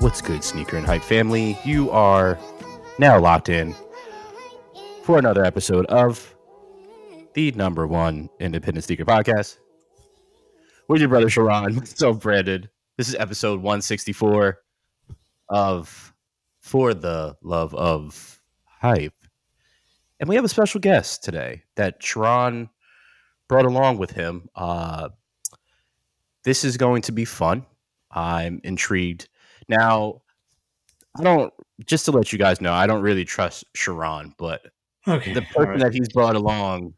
What's good, Sneaker and Hype family? You are now locked in for another episode of the number one independent sneaker podcast. With your brother Sharon, myself Brandon. This is episode 164 of For the Love of Hype. And we have a special guest today that Sharon brought along with him. Uh, this is going to be fun. I'm intrigued. Now, I don't, just to let you guys know, I don't really trust Sharon, but Okay. the person that he's brought along,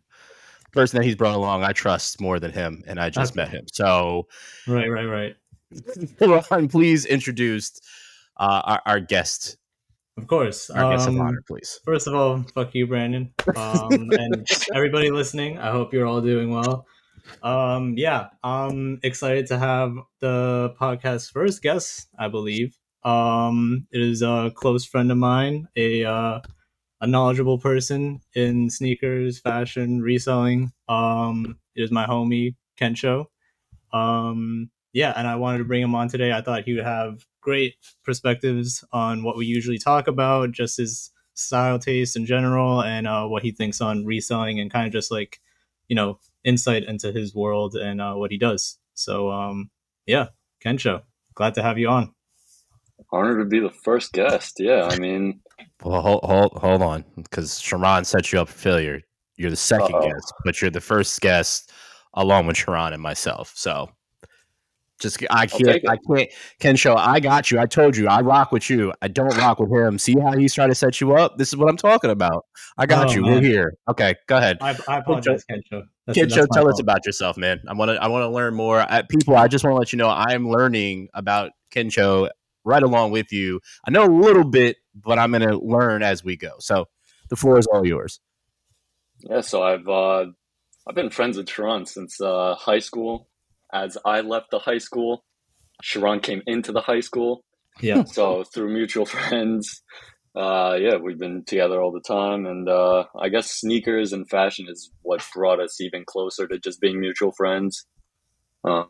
person that he's brought along, I trust more than him, and I just Okay. met him. So, right, right, right. Sharon, please introduce uh, our, our guest, Of course. our guest of Um, honor, please. First of all, fuck you, Brandon. Um, and everybody listening, I hope you're all doing well. Um, yeah, I'm excited to have the podcast's first guest, I believe. Um, it is a close friend of mine, a uh, a knowledgeable person in sneakers, fashion, reselling. Um, it is my homie Kensho. Um, yeah, and I wanted to bring him on today. I thought he would have great perspectives on what we usually talk about, just his style taste in general, and uh, what he thinks on reselling, and kind of just like, you know, insight into his world and uh, what he does. So, um, yeah, Kensho, glad to have you on. Honored to be the first guest. Yeah, I mean, Well, hold, hold, hold on, because Sharon set you up for failure. You're the 2nd Uh-oh. guest, but you're the first guest along with Sharon and myself. So, just I can't, take. I can't. Kensho, I got you. I told you, I rock with you. I don't rock with him. See how he's trying to set you up? This is what I'm talking about. I got Oh, you. We're here. Okay, go ahead. I, I apologize, Kensho. That's, Ken that's Show, my tell us about yourself, man. I want to, I want to learn more. I, people, I just want to let you know I'm learning about Kensho right along with you. I know a little bit, but I'm going to learn as we go. So, the floor is all yours. yeah. So I've uh, I've been friends with Sharon since uh, high school. As I left the high school, Sharon came into the high school. Yeah. So through mutual friends, uh, yeah, we've been together all the time. And uh, I guess sneakers and fashion is what brought us even closer to just being mutual friends. Um,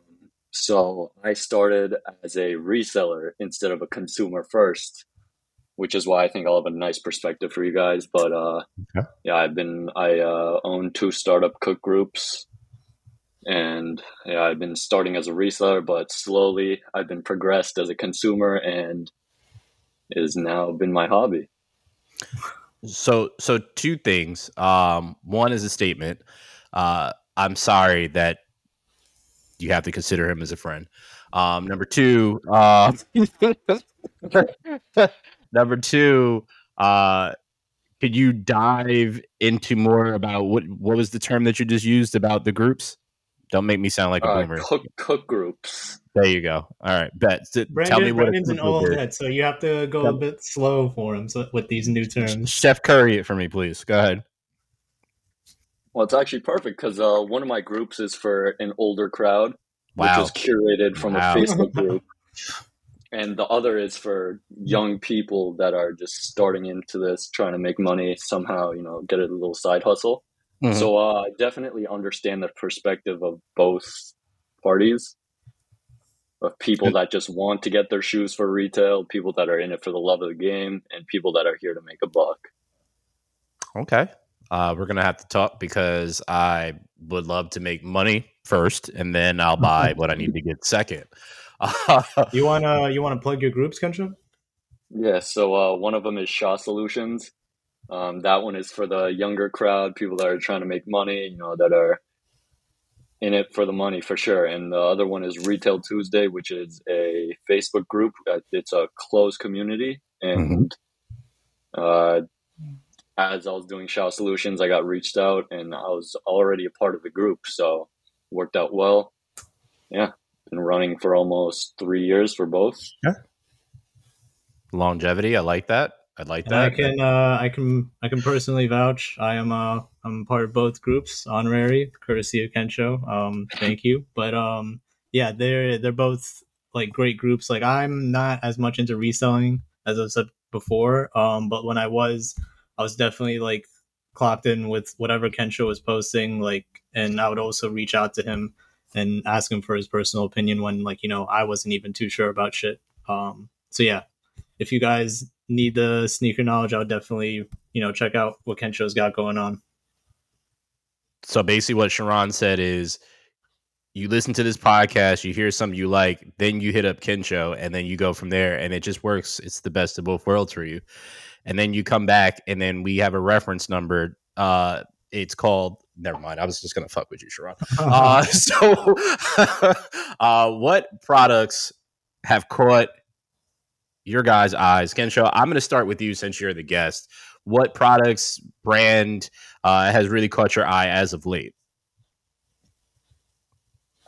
so I started as a reseller instead of a consumer first, which is why I think I'll have a nice perspective for you guys. But uh, Okay. yeah, I've been I uh, own two startup cook groups, and yeah, I've been starting as a reseller, but slowly I've been progressed as a consumer, and it has now been my hobby. So, so two things. Um, one is a statement. Uh, I'm sorry that you have to consider him as a friend. Um, number two, uh, number two, uh, could you dive into more about what what was the term that you just used about the groups? Don't make me sound like a Uh, boomer. cook cook groups. There you go. All right, bet. S- Brandon, Tell me what a Brandon's an old head, so you have to go a bit slow for him so, with these new terms. Chef Curry it for me, please. Go ahead. Well, it's actually perfect because uh, one of my groups is for an older crowd, Wow. which is curated from Wow. a Facebook group, and the other is for young people that are just starting into this, trying to make money somehow. You know, get a little side hustle. Mhm. So uh, I definitely understand the perspective of both parties. Of people that just want to get their shoes for retail, people that are in it for the love of the game, and people that are here to make a buck. Okay. Uh, we're gonna have to talk because I would love to make money first, and then I'll buy what I need to get second. Uh, You wanna you wanna plug your groups, Kensho? Yeah, so uh, one of them is Shaw Solutions. Um, that one is for the younger crowd, people that are trying to make money, you know, that are in it for the money for sure. And the other one is Retail Tuesday, which is a Facebook group. Uh, It's a closed community, and uh, as I was doing Shaw Solutions, I got reached out, and I was already a part of the group, so worked out well. Yeah, been running for almost three years for both. Yeah. Longevity, I like that. I like And I can uh, I can I can personally vouch. I am uh I'm part of both groups, honorary, courtesy of Kensho. Um, thank you. But um, yeah, they're they're both like great groups. Like I'm not as much into reselling as I said before. Um, but when I was, I was definitely like clocked in with whatever Kensho was posting, like, and I would also reach out to him and ask him for his personal opinion when, like, you know, I wasn't even too sure about shit. Um, so yeah, if you guys need the sneaker knowledge, I would definitely, you know, check out what Kensho's got going on. So basically, what Sharon said is you listen to this podcast, you hear something you like, then you hit up Kensho, and then you go from there, and it just works. It's the best of both worlds for you. And then you come back, and then we have a reference number. Uh, it's called. Never mind. I was just gonna fuck with you, Sharon. Uh, so, uh, what products have caught your guys' eyes? Kensho, I'm gonna start with you since you're the guest. What products, brand uh, has really caught your eye as of late?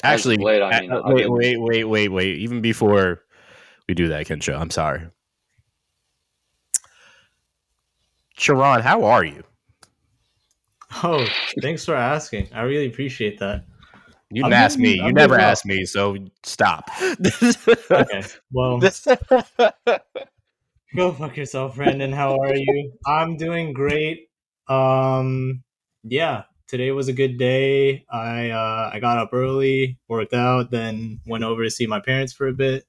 Actually, late, I mean, uh, I've wait, been- wait, wait, wait, wait. Even before we do that, Kensho, I'm sorry. Sharon, how are you? Oh, thanks for asking. I really appreciate that. You I'm didn't ask doing- me. You I'm never doing well. asked me, so stop. Okay. Well, go fuck yourself, Brandon. How are you? I'm doing great. Um, yeah, today was a good day. I uh, I got up early, worked out, then went over to see my parents for a bit.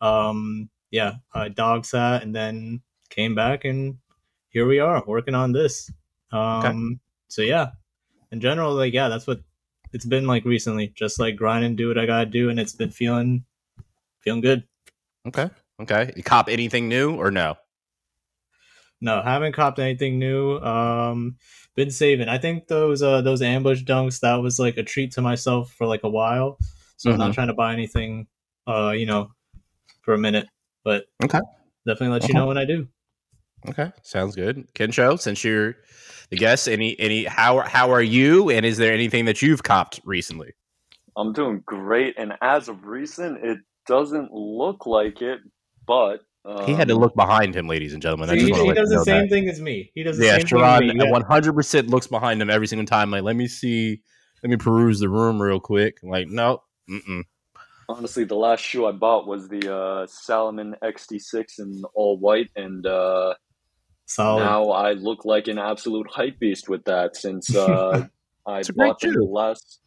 Um, yeah, I dog sat, and then came back, and here we are working on this. Um, so yeah, in general, like yeah, that's what it's been like recently. Just like grind and do what I gotta do, and it's been feeling feeling good. okay. Okay. You cop anything new or no? No, haven't copped anything new. Um, been saving. I think those uh those ambush dunks that was like a treat to myself for like a while. So I'm Mm-hmm. not trying to buy anything. Uh, you know, for a minute, but Okay. definitely let Okay. you know when I do. Okay. Sounds good. Kensho, since you're the guest, any any how how are you? And is there anything that you've copped recently? I'm doing great, and as of recent, it doesn't look like it, but um, he had to look behind him, ladies and gentlemen. I See, just he, he does the same that. thing as me. He does the Yeah, same thing as Sharon me. Yeah. one hundred percent looks behind him every single time. Like, let me see, let me peruse the room real quick. Like, no, mm-mm. Honestly, the last shoe I bought was the uh, Salomon XT6 in all white, and uh, Solid. now I look like an absolute hype beast with that. Since uh, I It's a great bought them shoe. last,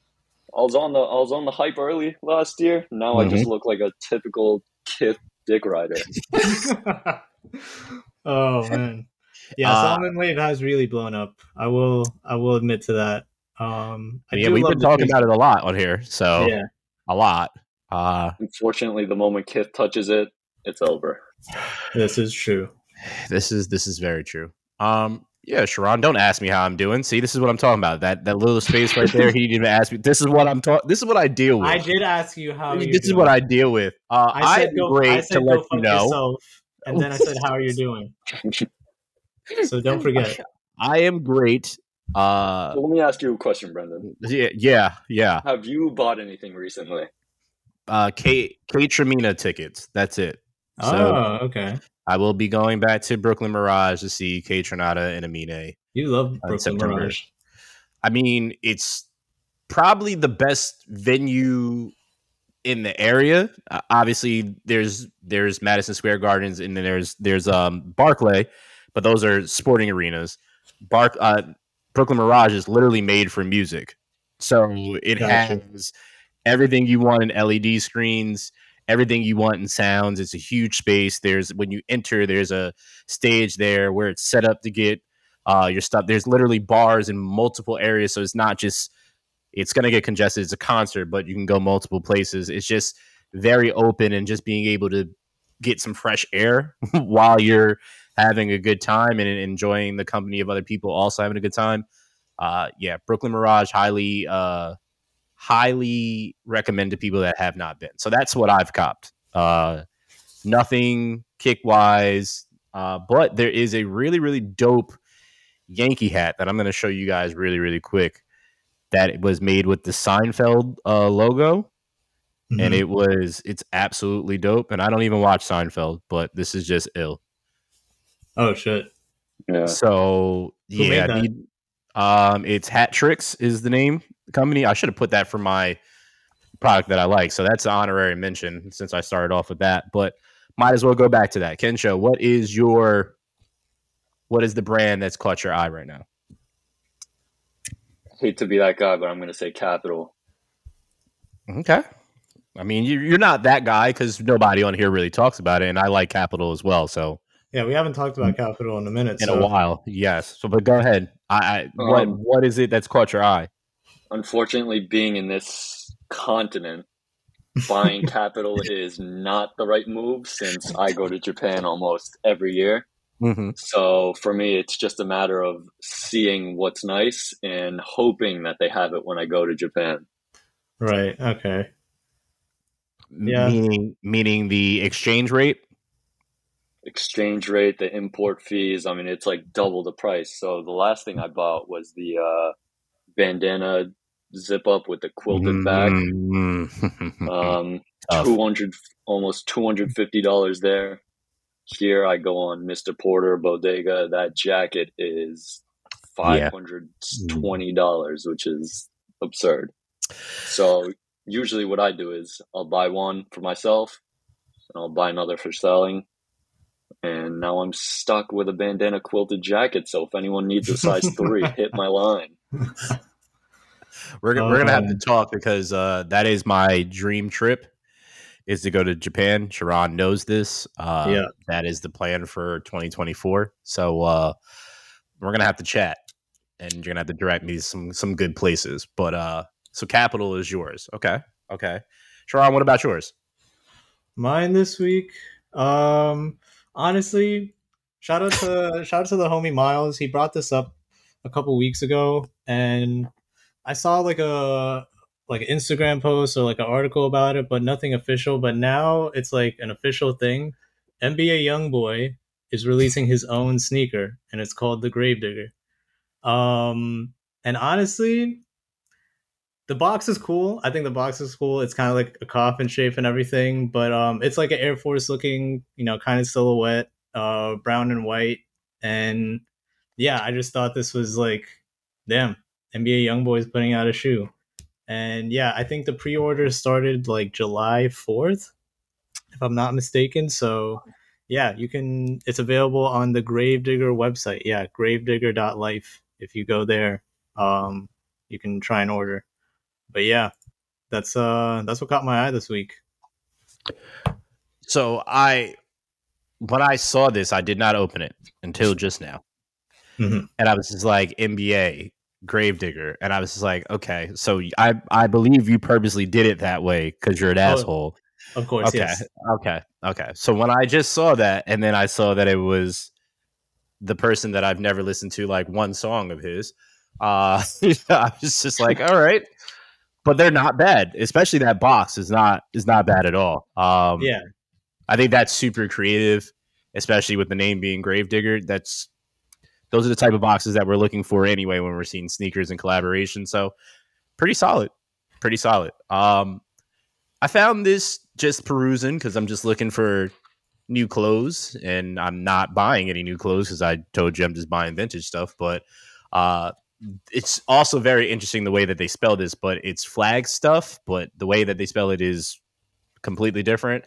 I was on the I was on the hype early last year. Now I Mm-hmm. just look like a typical Kith dick rider. oh man, yeah. Uh, Salomon Wave has really blown up. I will. I will admit to that. Um, I yeah, we've been talking about it a lot on here, so Yeah. a lot. Uh, Unfortunately, the moment Kith touches it, it's over. This is true. This is this is very true. Um, yeah, Sharon, don't ask me how I'm doing. See, this is what I'm talking about. That that little space right there. He didn't even ask me. This is what I'm talking. This is what I deal with. I did ask you how. this you're is what. I deal with. Uh, I said I'm go. great I said to go let fuck you know. yourself, and then I said how are you doing. So don't forget. I am great. Uh, So let me ask you a question, Brendan. yeah, yeah, yeah. Have you bought anything recently? Uh, Kate, Kaytranada tickets. That's it. So oh, okay. I will be going back to Brooklyn Mirage to see Kaytranada and Amine. You love Uh, Brooklyn September. Mirage. I mean, it's probably the best venue in the area. Uh, obviously, there's there's Madison Square Gardens, and then there's there's um Barclay, but those are sporting arenas. Bark uh, Brooklyn Mirage is literally made for music, so it Gotcha. has everything you want in LED screens. Everything you want in sounds. It's a huge space. There's when you enter, there's a stage there where it's set up to get uh, your stuff. There's literally bars in multiple areas, so it's not just it's going to get congested. It's a concert, but you can go multiple places. It's just very open and just being able to get some fresh air while you're having a good time and enjoying the company of other people also having a good time. Uh, yeah, Brooklyn Mirage highly uh, highly recommend to people that have not been. So that's what I've copped. Uh, nothing kick wise, uh, but there is a really really dope Yankee hat that I'm going to show you guys really really quick. That it was made with the Seinfeld uh, logo, and Mhm. it was it's absolutely dope. And I don't even watch Seinfeld, but this is just ill. oh shit. Yeah. So Who yeah, need- um, it's Hat Tricks is the name the company. I should have put that for my product that I like. So that's an honorary mention since I started off with that. But might as well go back to that. Kensho, what is your what is the brand that's caught your eye right now? I hate to be that guy, but I'm going to say Kapital. Okay. I mean, you- you're not that guy because nobody on here really talks about it, and I like Kapital as well. So Yeah, we haven't talked about Kapital in a minute. in so a while, yes. So, but go ahead. I, I what Um, what is it that's caught your eye? Unfortunately, being in this continent, buying Kapital is not the right move since I go to Japan almost every year. Mm-hmm. So for me, it's just a matter of seeing what's nice and hoping that they have it when I go to Japan. Right. Okay. Yeah. Meaning meaning the exchange rate. Exchange rate, the import fees, I mean, it's like double the price. So the last thing I bought was the uh, bandana zip up with the quilted back. Mm. Um, Tough. 200, almost $250 there. Here I go on Mr. Porter Bodega. That jacket is $520, which is absurd. So usually what I do is I'll buy one for myself and I'll buy another for selling. And now I'm stuck with a bandana quilted jacket. So if anyone needs a size three, hit my line. We're, go- we're gonna have to Um, talk because uh, that is my dream trip is to go to Japan. Sharon knows this. Uh, Yeah. that is the plan for 2024. So uh, we're gonna have to chat, and you're gonna have to direct me some some good places. But uh, so Kapital is yours. Okay, okay. Sharon, what about yours? Mine this week. Um, honestly, shout out to shout out to the homie Miles. He brought this up a couple weeks ago, and I saw like a like an Instagram post or like an article about it, but nothing official. But now it's like an official thing. NBA YoungBoy is releasing his own sneaker, and it's called the Gravedigger. Um, and honestly, the box is cool. I think the box is cool. It's kind of like a coffin shape and everything, but um, it's like an Air Force looking, you know, kind of silhouette, uh, brown and white, and yeah, I just thought this was like, damn, NBA YoungBoy's putting out a shoe, and yeah, I think the pre-order started like July fourth, if I'm not mistaken. So yeah, you can. It's available on the Gravedigger website. Yeah, gravedigger.life. If you go there, um, you can try and order but yeah, that's uh that's what caught my eye this week. So I, when I saw this, I did not open it until just now, Mhm. and I was just like NBA Gravedigger, and I was just like, okay, so I I believe you purposely did it that way because you're an Oh, asshole. Of course, Okay, yes. okay, okay. So when I just saw that, and then I saw that it was the person that I've never listened to like one song of his, uh, I was just like, all right. But they're not bad, especially that box is not is not bad at all. Um, Yeah, I think that's super creative, especially with the name being Gravedigger. That's those are the type of boxes that we're looking for anyway when we're seeing sneakers and collaboration. So pretty solid, pretty solid. Um, I found this just perusing because I'm just looking for new clothes, and I'm not buying any new clothes because I told you I'm just buying vintage stuff. But uh, it's also very interesting the way that they spell this, but it's flag stuff, but the way that they spell it is completely different.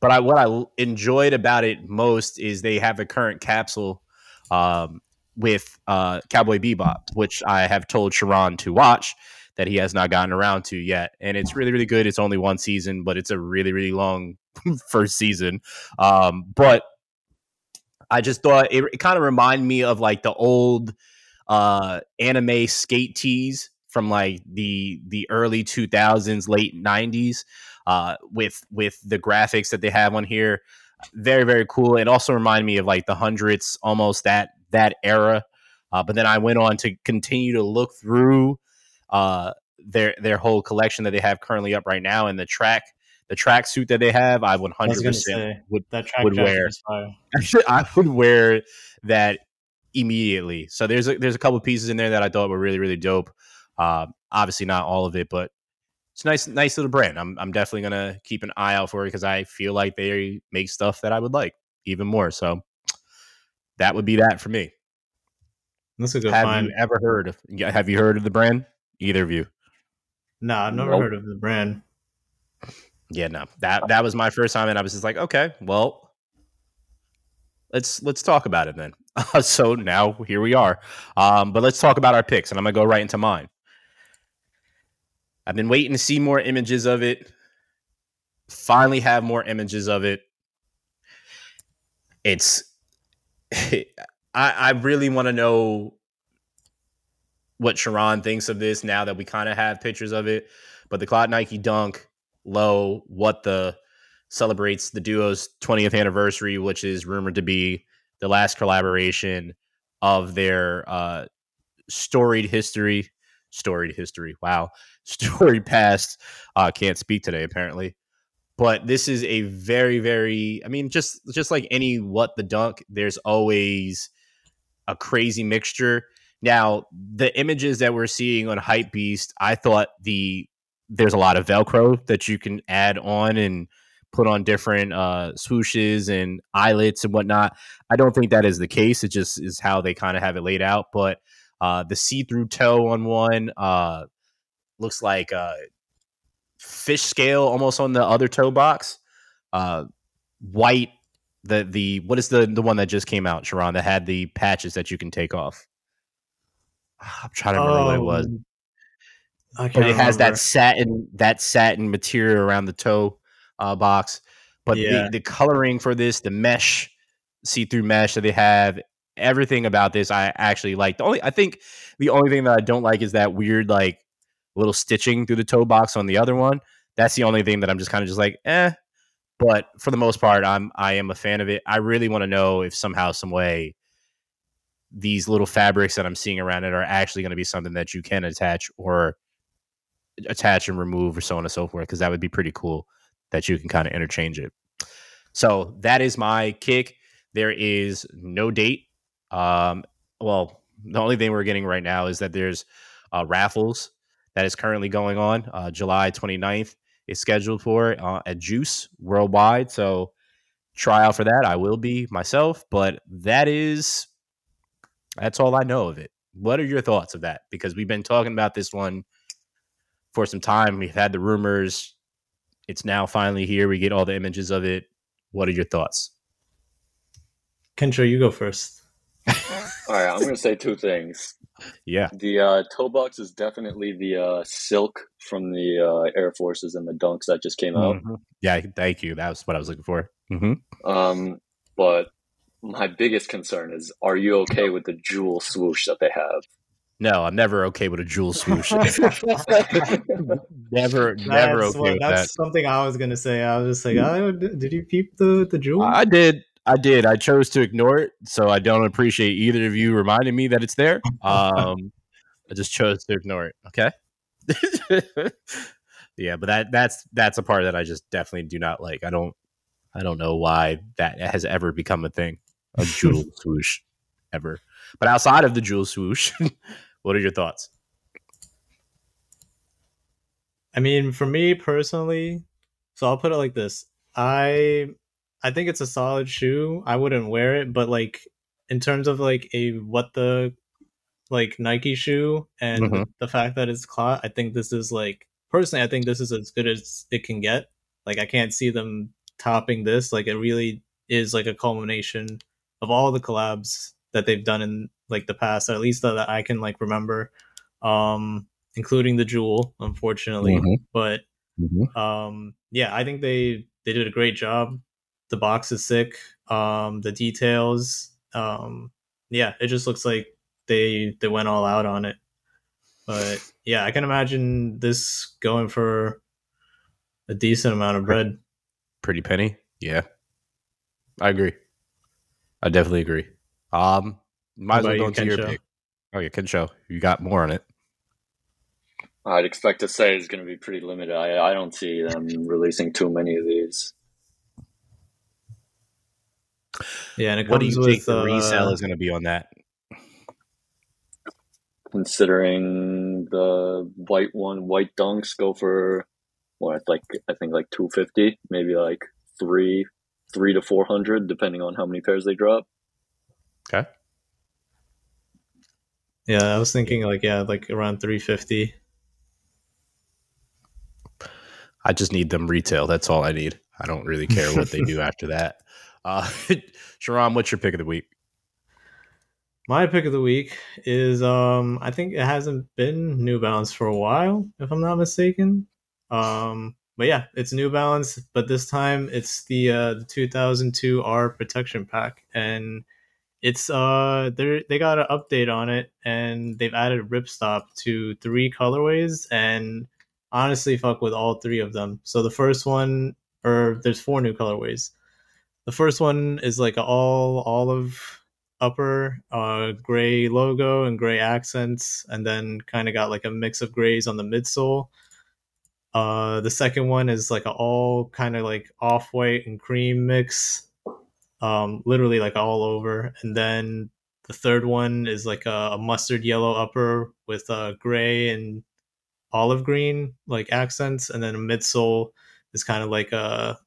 But I, what I enjoyed about it most is they have a current capsule um, with uh, Cowboy Bebop, which I have told Sharon to watch that he has not gotten around to yet, and it's really really good. It's only one season, but it's a really really long first season. Um, but I just thought it, it kind of reminded me of like the old uh, anime skate tees from like the the early 2000s, late 90s uh, with with the graphics that they have on here. Very very cool. It also reminded me of like the hundreds, almost that that era. Uh, but then I went on to continue to look through uh, their their whole collection that they have currently up right now, and the track the track suit that they have. I would hundred gonna percent say would that track would wear. I would wear that immediately. So there's a, there's a couple pieces in there that I thought were really really dope. Um, obviously not all of it, but it's a nice nice little brand. I'm I'm definitely gonna keep an eye out for it because I feel like they make stuff that I would like even more. So that would be that for me. That's a good have find. you ever heard of? Have you heard of the brand? Either of you? No, I've never Nope. heard of the brand. Yeah, no. That that was my first time, and I was just like, okay, well, let's let's talk about it then. so now here we are. Um, but let's talk about our picks, and I'm gonna go right into mine. I've been waiting to see more images of it. Finally, have more images of it. It's, I, I really want to know what Sharon thinks of this now that we kind of have pictures of it. But the CLOT Nike Dunk low, what the celebrates the duo's 20th anniversary, which is rumored to be the last collaboration of their uh, storied history. Storied history. Wow. Storied past. Uh, can't speak today, apparently. But this is a very, very, I mean, just just like any what the dunk, there's always a crazy mixture. Now, the images that we're seeing on Hype Beast, I thought the there's a lot of Velcro that you can add on and put on different uh, swooshes and eyelets and whatnot. I don't think that is the case. It just is how they kind of have it laid out. But uh, the see-through toe on one uh, looks like a fish scale almost on the other toe box. Uh, white. The the what is the the one that just came out, Sharon, that had the patches that you can take off? I'm trying to remember oh, what it was. Um, but it remember. has that satin that satin material around the toe uh, box. But yeah. the, the coloring for this, the mesh, see through mesh that they have, everything about this I actually like. The only I think the only thing that I don't like is that weird like little stitching through the toe box on the other one. That's the only thing that I'm just kind of just like, eh. But for the most part, I'm I am a fan of it. I really want to know if somehow, some way, these little fabrics that I'm seeing around it are actually going to be something that you can attach or attach and remove or so on and so forth because that would be pretty cool that you can kind of interchange it. So that is my kick. There is no date. Um, well, the only thing we're getting right now is that there's uh, raffles that is currently going on. Uh, July 29th is scheduled for uh, at Juice worldwide. So try out for that. I will be myself, but that is that's all I know of it. What are your thoughts of that? Because we've been talking about this one for some time. We've had the rumors. It's now finally here. We get all the images of it. What are your thoughts? Kensho, you go first. all right, I'm going to say two things. Yeah. The uh, toe box is definitely the uh, silk from the uh, Air Forces and the Dunks that just came out. Mm-hmm. Yeah, thank you. That was what I was looking for. Mm-hmm. Um, but my biggest concern is: Are you okay with the jewel swoosh that they have? No, I'm never okay with a jewel swoosh. never, never that's okay what, with that's that. something I was gonna say. I was just like, oh, did you peep the the jewel? I did. I did. I chose to ignore it, so I don't appreciate either of you reminding me that it's there. Um, I just chose to ignore it. Okay. yeah, but that that's that's a part that I just definitely do not like. I don't I don't know why that has ever become a thing. A jewel swoosh ever. But outside of the jewel swoosh, what are your thoughts? I mean, for me personally, so I'll put it like this. I I think it's a solid shoe. I wouldn't wear it, but like in terms of like a what the like Nike shoe and mm-hmm. the fact that it's clot, I think this is like personally I think this is as good as it can get. Like I can't see them topping this. Like it really is like a culmination of all the collabs that they've done in like the past, at least that I can like remember, um, including the jewel, unfortunately. Mm-hmm. But mm-hmm. um, yeah, I think they they did a great job. The box is sick. Um, the details, um, yeah, it just looks like they they went all out on it. But yeah, I can imagine this going for a decent amount of bread. Pretty penny, yeah. I agree. I definitely agree. Um, might as well go into your pick. Oh, yeah, Kensho. You got more on it. I'd expect to say it's going to be pretty limited. I, I don't see them releasing too many of these. Yeah, and what do you with, think the uh, resale is going to be on that? Considering the white one, white dunks go for what? Like I think like two fifty, maybe like three, three to four hundred, depending on how many pairs they drop. Okay. Yeah, I was thinking like yeah, like around 350. I just need them retail. That's all I need. I don't really care what they do after that. Uh Sharon, what's your pick of the week? my pick of the week is um I think it hasn't been New Balance for a while, if I'm not mistaken. Um but yeah, it's New Balance, but this time it's the uh the 2002 R protection pack and it's uh they they got an update on it and they've added ripstop to three colorways and honestly fuck with all three of them. So the first one or there's four new colorways. The first one is like all olive upper, uh, gray logo and gray accents, and then kind of got like a mix of grays on the midsole. Uh, the second one is like a all kind of like off white and cream mix, um, literally like all over. And then the third one is like a, a mustard yellow upper with a gray and olive green like accents, and then a midsole is kind of like a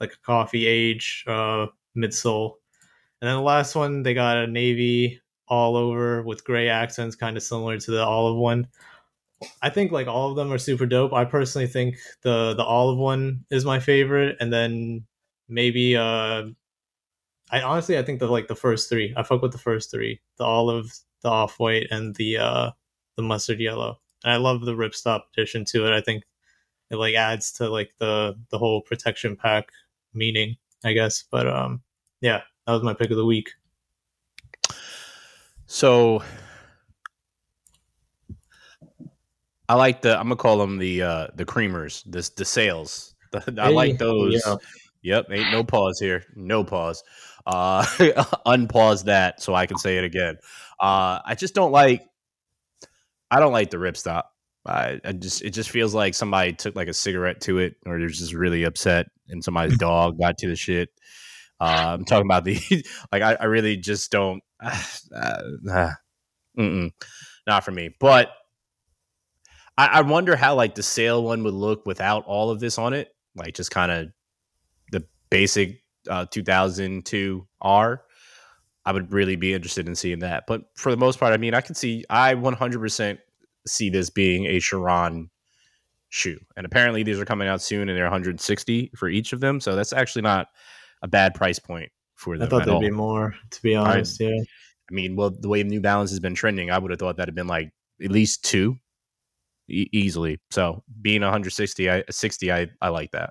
like a coffee age uh, midsole. And then the last one, they got a navy all over with gray accents, kind of similar to the olive one. I think like all of them are super dope. I personally think the the olive one is my favorite, and then maybe uh, I honestly I think the like the first three. I fuck with the first three: the olive, the off white, and the uh the mustard yellow. And I love the ripstop addition to it. I think it like adds to like the the whole protection pack meaning, I guess. But um, yeah, that was my pick of the week. So I like the I'm gonna call them the uh the creamers, the the sales. I Hey, like those. yeah. Yep, ain't no pause here. No pause. Uh unpause that so I can say it again. Uh I just don't like I don't like the ripstop. I, I just it just feels like somebody took like a cigarette to it or they're just really upset and somebody's dog got to the shit. Uh, I'm talking about the like I, I really just don't uh, uh, not for me. But I, I wonder how like the sale one would look without all of this on it, like just kind of basic uh, 2002 R. I would really be interested in seeing that. But for the most part, I mean, I can see I 100% see this being a Sharon shoe, and apparently these are coming out soon, and they're 160 for each of them. So that's actually not a bad price point for them. I thought there'd all. be more, to be honest. yeah. I mean, well, the way New Balance has been trending, I would have thought that had been like at least two e- easily. So being 160, I 60, I, I like that.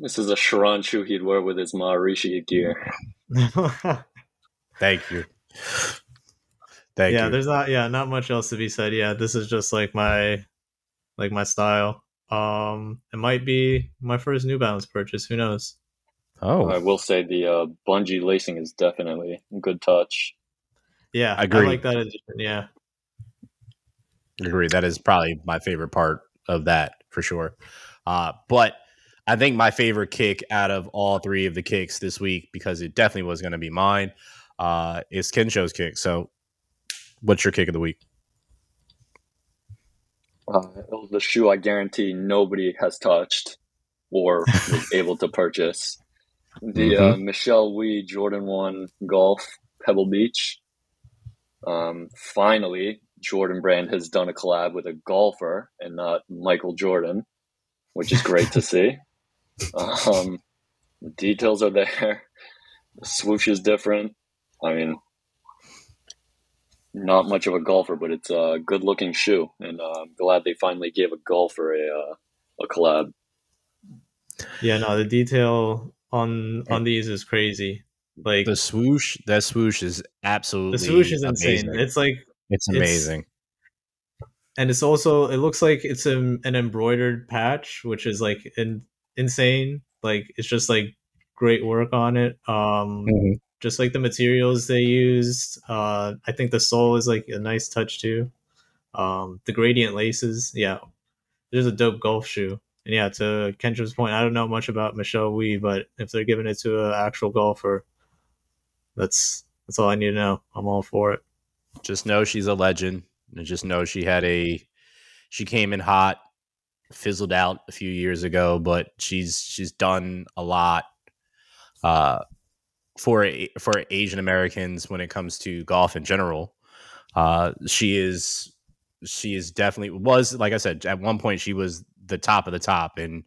This is a Sharon shoe he'd wear with his Maharishi gear. Thank you. Thank you. yeah, you. there's not yeah, not much else to be said. Yeah, this is just like my like my style. Um it might be my first New Balance purchase, who knows. Oh, I will say the uh, bungee lacing is definitely a good touch. Yeah, I agree. I like that addition. Yeah. I agree. That is probably my favorite part of that for sure. Uh, but I think my favorite kick out of all three of the kicks this week, because it definitely was going to be mine, uh, is Kensho's kick. So, what's your kick of the week? Uh, the shoe I guarantee nobody has touched or was able to purchase. The uh, Michelle Wie Jordan 1 Golf Pebble Beach. Um, finally, Jordan Brand has done a collab with a golfer and not Michael Jordan, which is great to see. Um, the details are there. The swoosh is different. I mean, not much of a golfer, but it's a good looking shoe, and uh, I'm glad they finally gave a golfer a uh, a collab. Yeah, no, the detail on on these is crazy. Like The swoosh, that swoosh is absolutely the swoosh is insane. amazing. It's like It's it's- amazing. and it's also it looks like it's an, an embroidered patch which is like in, insane. Like it's just like great work on it. Um Mhm. just like the materials they used uh i think the sole is like a nice touch too. Um the gradient laces yeah. There's a dope golf shoe. And yeah to kendra's point i don't know much about michelle wie but if they're giving it to an actual golfer that's that's all i need to know. I'm all for it. Just know she's a legend. And just know she had a she came in hot, fizzled out a few years ago, but she's she's done a lot uh for for Asian Americans when it comes to golf in general. Uh she is she is definitely was like I said at one point she was the top of the top and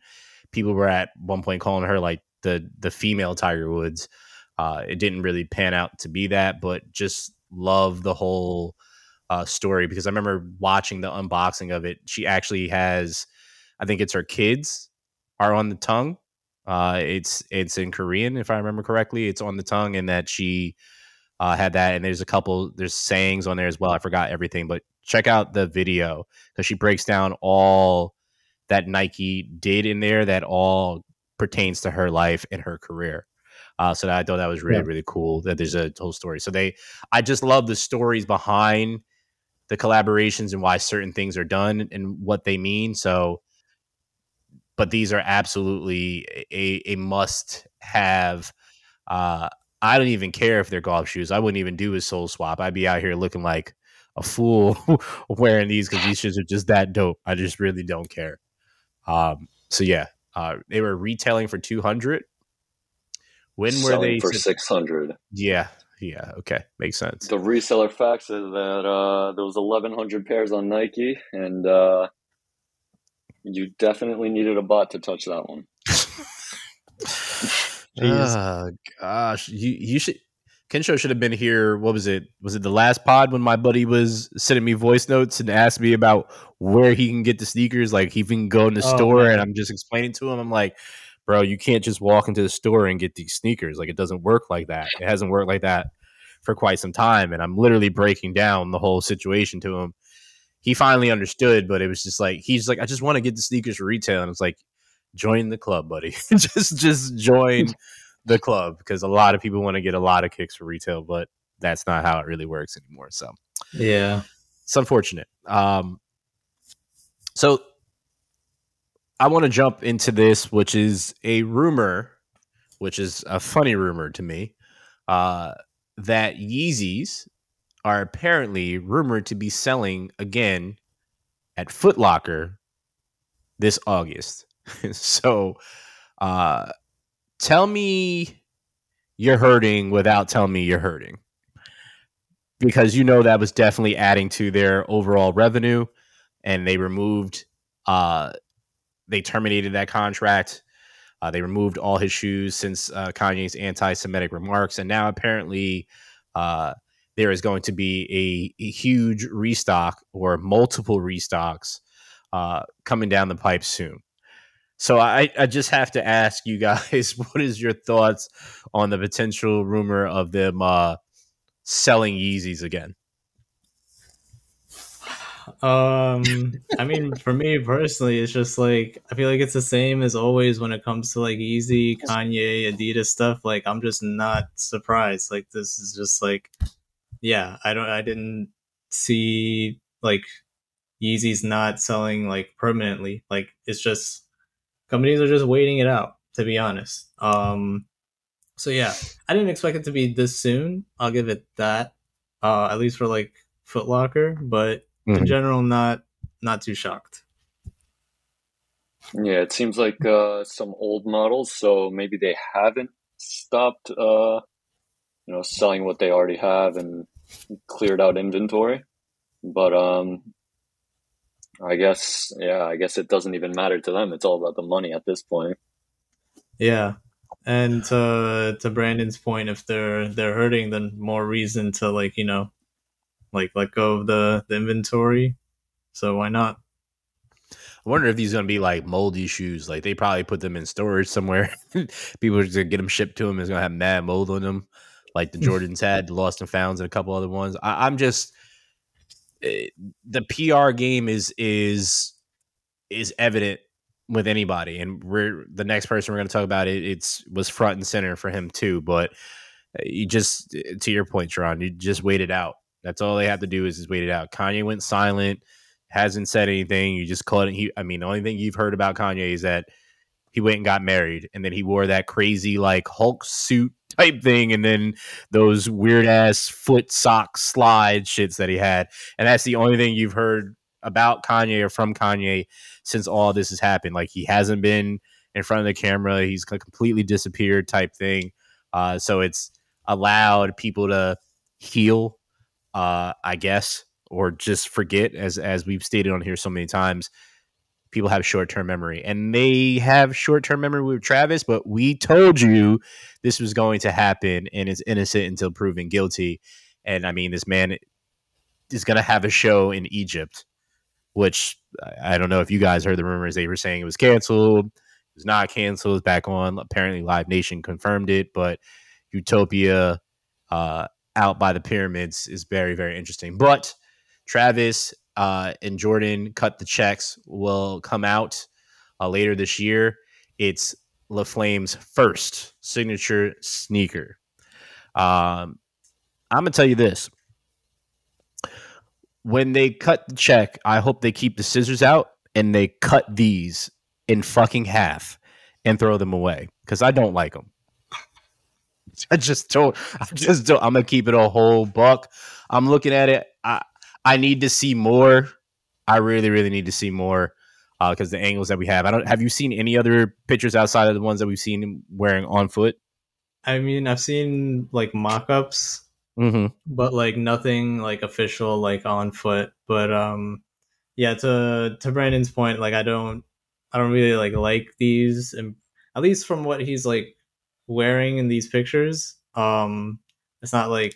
people were at one point calling her like the the female Tiger Woods. Uh, it didn't really pan out to be that, but just love the whole uh, story because I remember watching the unboxing of it. She actually has, I think it's her kids are on the tongue. Uh, it's it's in Korean if I remember correctly. It's on the tongue, and that she uh, had that. And there's a couple there's sayings on there as well. I forgot everything, but check out the video because she breaks down all that Nike did in there that all pertains to her life and her career. Uh, so that, I thought that was really yeah. really cool that there's a whole story. So they, I just love the stories behind the collaborations and why certain things are done and what they mean. So, but these are absolutely a, a must have. Uh, I don't even care if they're golf shoes. I wouldn't even do a sole swap. I'd be out here looking like a fool wearing these because these shoes are just that dope. I just really don't care. Um, so yeah, uh, they were retailing for two hundred. When Selling were they for six hundred? Yeah, yeah, okay, makes sense. The reseller fact is that uh, there was eleven hundred pairs on Nike, and uh, you definitely needed a bot to touch that one. oh gosh, you you should Kensho should have been here. What was it? Was it the last pod when my buddy was sending me voice notes and asked me about where he can get the sneakers? Like he can go in the oh, store, man. and I'm just explaining to him. I'm like, bro, you can't just walk into the store and get these sneakers. Like it doesn't work like that. It hasn't worked like that for quite some time. And I'm literally breaking down the whole situation to him. He finally understood, but it was just like he's like, I just want to get the sneakers for retail, and it's like, join the club, buddy. just just join the club because a lot of people want to get a lot of kicks for retail, but that's not how it really works anymore. So yeah, it's unfortunate. Um, so I want to jump into this, which is a rumor, which is a funny rumor to me, uh, that Yeezys are apparently rumored to be selling again at Footlocker this August. so, uh, tell me you're hurting without telling me you're hurting because you know that was definitely adding to their overall revenue and they removed uh they terminated that contract uh, they removed all his shoes since uh, kanye's anti-semitic remarks and now apparently uh, there is going to be a, a huge restock or multiple restocks uh, coming down the pipe soon so I, I just have to ask you guys, what is your thoughts on the potential rumor of them uh, selling Yeezys again? Um, I mean, for me personally, it's just like I feel like it's the same as always when it comes to like Yeezy, Kanye, Adidas stuff. Like I'm just not surprised. Like this is just like, yeah, I don't, I didn't see like Yeezy's not selling like permanently. Like it's just companies are just waiting it out to be honest um so yeah i didn't expect it to be this soon i'll give it that uh at least for like footlocker but mm-hmm. in general not not too shocked yeah it seems like uh some old models so maybe they haven't stopped uh you know selling what they already have and cleared out inventory but um I guess, yeah, I guess it doesn't even matter to them. It's all about the money at this point. Yeah, and to to Brandon's point, if they're they're hurting, then more reason to like you know, like let go of the, the inventory. So why not? I wonder if these are gonna be like moldy shoes. Like they probably put them in storage somewhere. People are gonna get them shipped to them. It's gonna have mad mold on them, like the mm. Jordans had, the Lost and Founds, and a couple other ones. I, I'm just eh, the PR game is is is evident with anybody, and we're the next person we're going to talk about. It it's was front and center for him too. But uh, you just eh, to your point, Sharon, you just wait it out. That's all they have to do is just wait it out. Kanye went silent, hasn't said anything. You just call it. He, I mean, the only thing you've heard about Kanye is that he went and got married, and then he wore that crazy like Hulk suit type thing, and then those weird ass foot sock slide shits that he had, and that's the only thing you've heard about Kanye or from Kanye since all this has happened. Like he hasn't been in front of the camera; he's completely disappeared, type thing. Uh, so it's allowed people to heal, uh, I guess, or just forget, as as we've stated on here so many times. People have short term memory, and they have short term memory with Travis. But we told you this was going to happen, and it's innocent until proven guilty. And I mean, this man is going to have a show in Egypt, which I don't know if you guys heard the rumors. They were saying it was canceled. It was not canceled. It's back on. Apparently, Live Nation confirmed it, but Utopia uh, out by the pyramids is very, very interesting. But Travis uh, and Jordan cut the checks will come out uh, later this year. It's La Flame's first signature sneaker. Um, I'm gonna tell you this: when they cut the check, I hope they keep the scissors out and they cut these in fucking half and throw them away because I don't like them. I just don't. I just don't. I'm gonna keep it a whole buck. I'm looking at it. I I need to see more. I really, really need to see more because uh, the angles that we have. I don't. Have you seen any other pictures outside of the ones that we've seen wearing on foot? I mean, I've seen like mock-ups, mm-hmm. but like nothing like official, like on foot. But um, yeah. To to Brandon's point, like I don't, I don't really like like these, and at least from what he's like wearing in these pictures, um, it's not like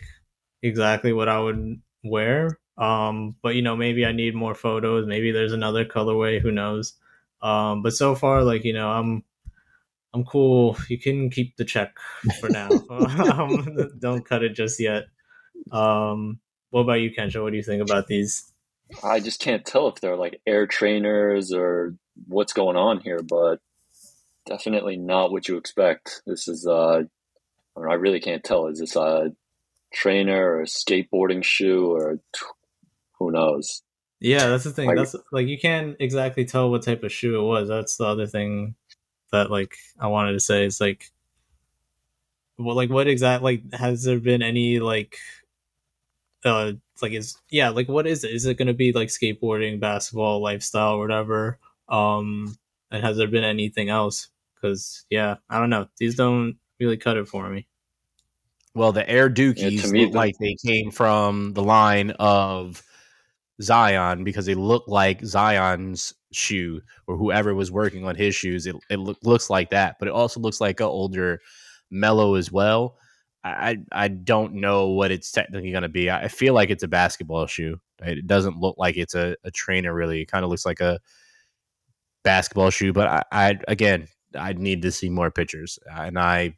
exactly what I would wear. Um, but you know, maybe I need more photos. Maybe there's another colorway. Who knows? Um, but so far, like you know, I'm I'm cool. You can keep the check for now. um, don't cut it just yet. Um, what about you, Kensho? What do you think about these? I just can't tell if they're like air trainers or what's going on here, but definitely not what you expect. This is uh, I really can't tell. Is this a trainer or a skateboarding shoe or who knows? Yeah, that's the thing. Like, that's like you can't exactly tell what type of shoe it was. That's the other thing that like I wanted to say is like well like what exact like has there been any like uh like is yeah, like what is it? Is it gonna be like skateboarding, basketball, lifestyle, or whatever? Um and has there been anything else? Because yeah, I don't know. These don't really cut it for me. Well, the Air Dookies yeah, look like they came from the line of Zion because they look like Zion's shoe or whoever was working on his shoes. It, it look, looks like that, but it also looks like an older Melo as well. I I don't know what it's technically going to be. I feel like it's a basketball shoe. It doesn't look like it's a, a trainer really. It kind of looks like a basketball shoe. But I, I again, I need to see more pictures, and I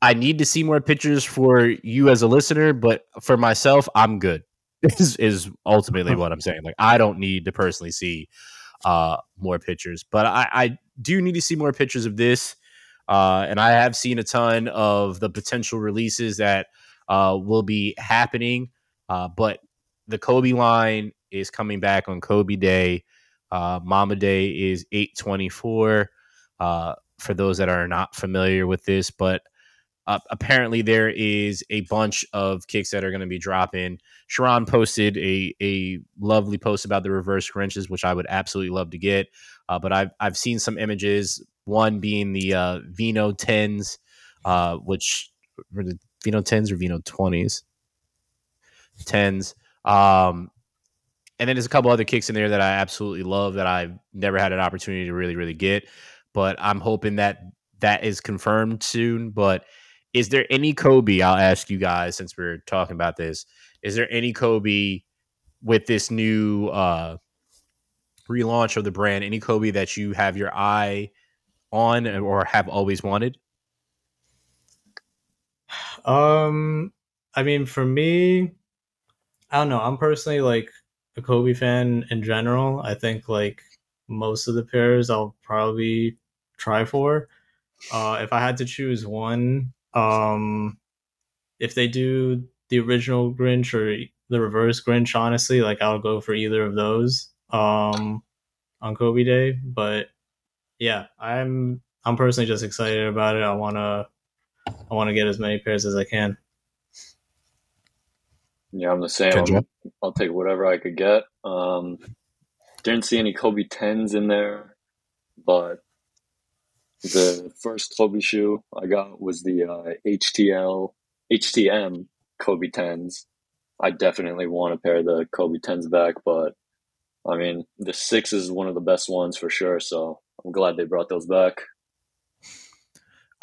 I need to see more pictures for you as a listener. But for myself, I'm good is is ultimately what I'm saying. Like I don't need to personally see uh more pictures, but I, I do need to see more pictures of this. Uh, and I have seen a ton of the potential releases that uh, will be happening. Uh, but the Kobe line is coming back on Kobe Day. Uh, Mamba Day is 824. Uh, for those that are not familiar with this, but uh, apparently, there is a bunch of kicks that are going to be dropping. Sharon posted a a lovely post about the reverse Grinches, which I would absolutely love to get. Uh, but I've I've seen some images. One being the uh, Vino tens, uh, which were the Vino tens or Vino twenties, tens. Um, and then there's a couple other kicks in there that I absolutely love that I've never had an opportunity to really really get. But I'm hoping that that is confirmed soon. But is there any Kobe? I'll ask you guys since we're talking about this. Is there any Kobe with this new uh, relaunch of the brand? Any Kobe that you have your eye on or have always wanted? Um, I mean, for me, I don't know. I'm personally like a Kobe fan in general. I think like most of the pairs I'll probably try for. Uh, if I had to choose one, um, if they do the original Grinch or the reverse Grinch, honestly, like I'll go for either of those um, on Kobe Day. But yeah, I'm I'm personally just excited about it. I wanna I wanna get as many pairs as I can. Yeah, I'm the same. i will take whatever I could get. Um, didn't see any Kobe tens in there, but the first Kobe shoe I got was the uh, HTL HTM Kobe tens. I definitely want a pair of the Kobe tens back, but I mean, the six is one of the best ones for sure. So I'm glad they brought those back.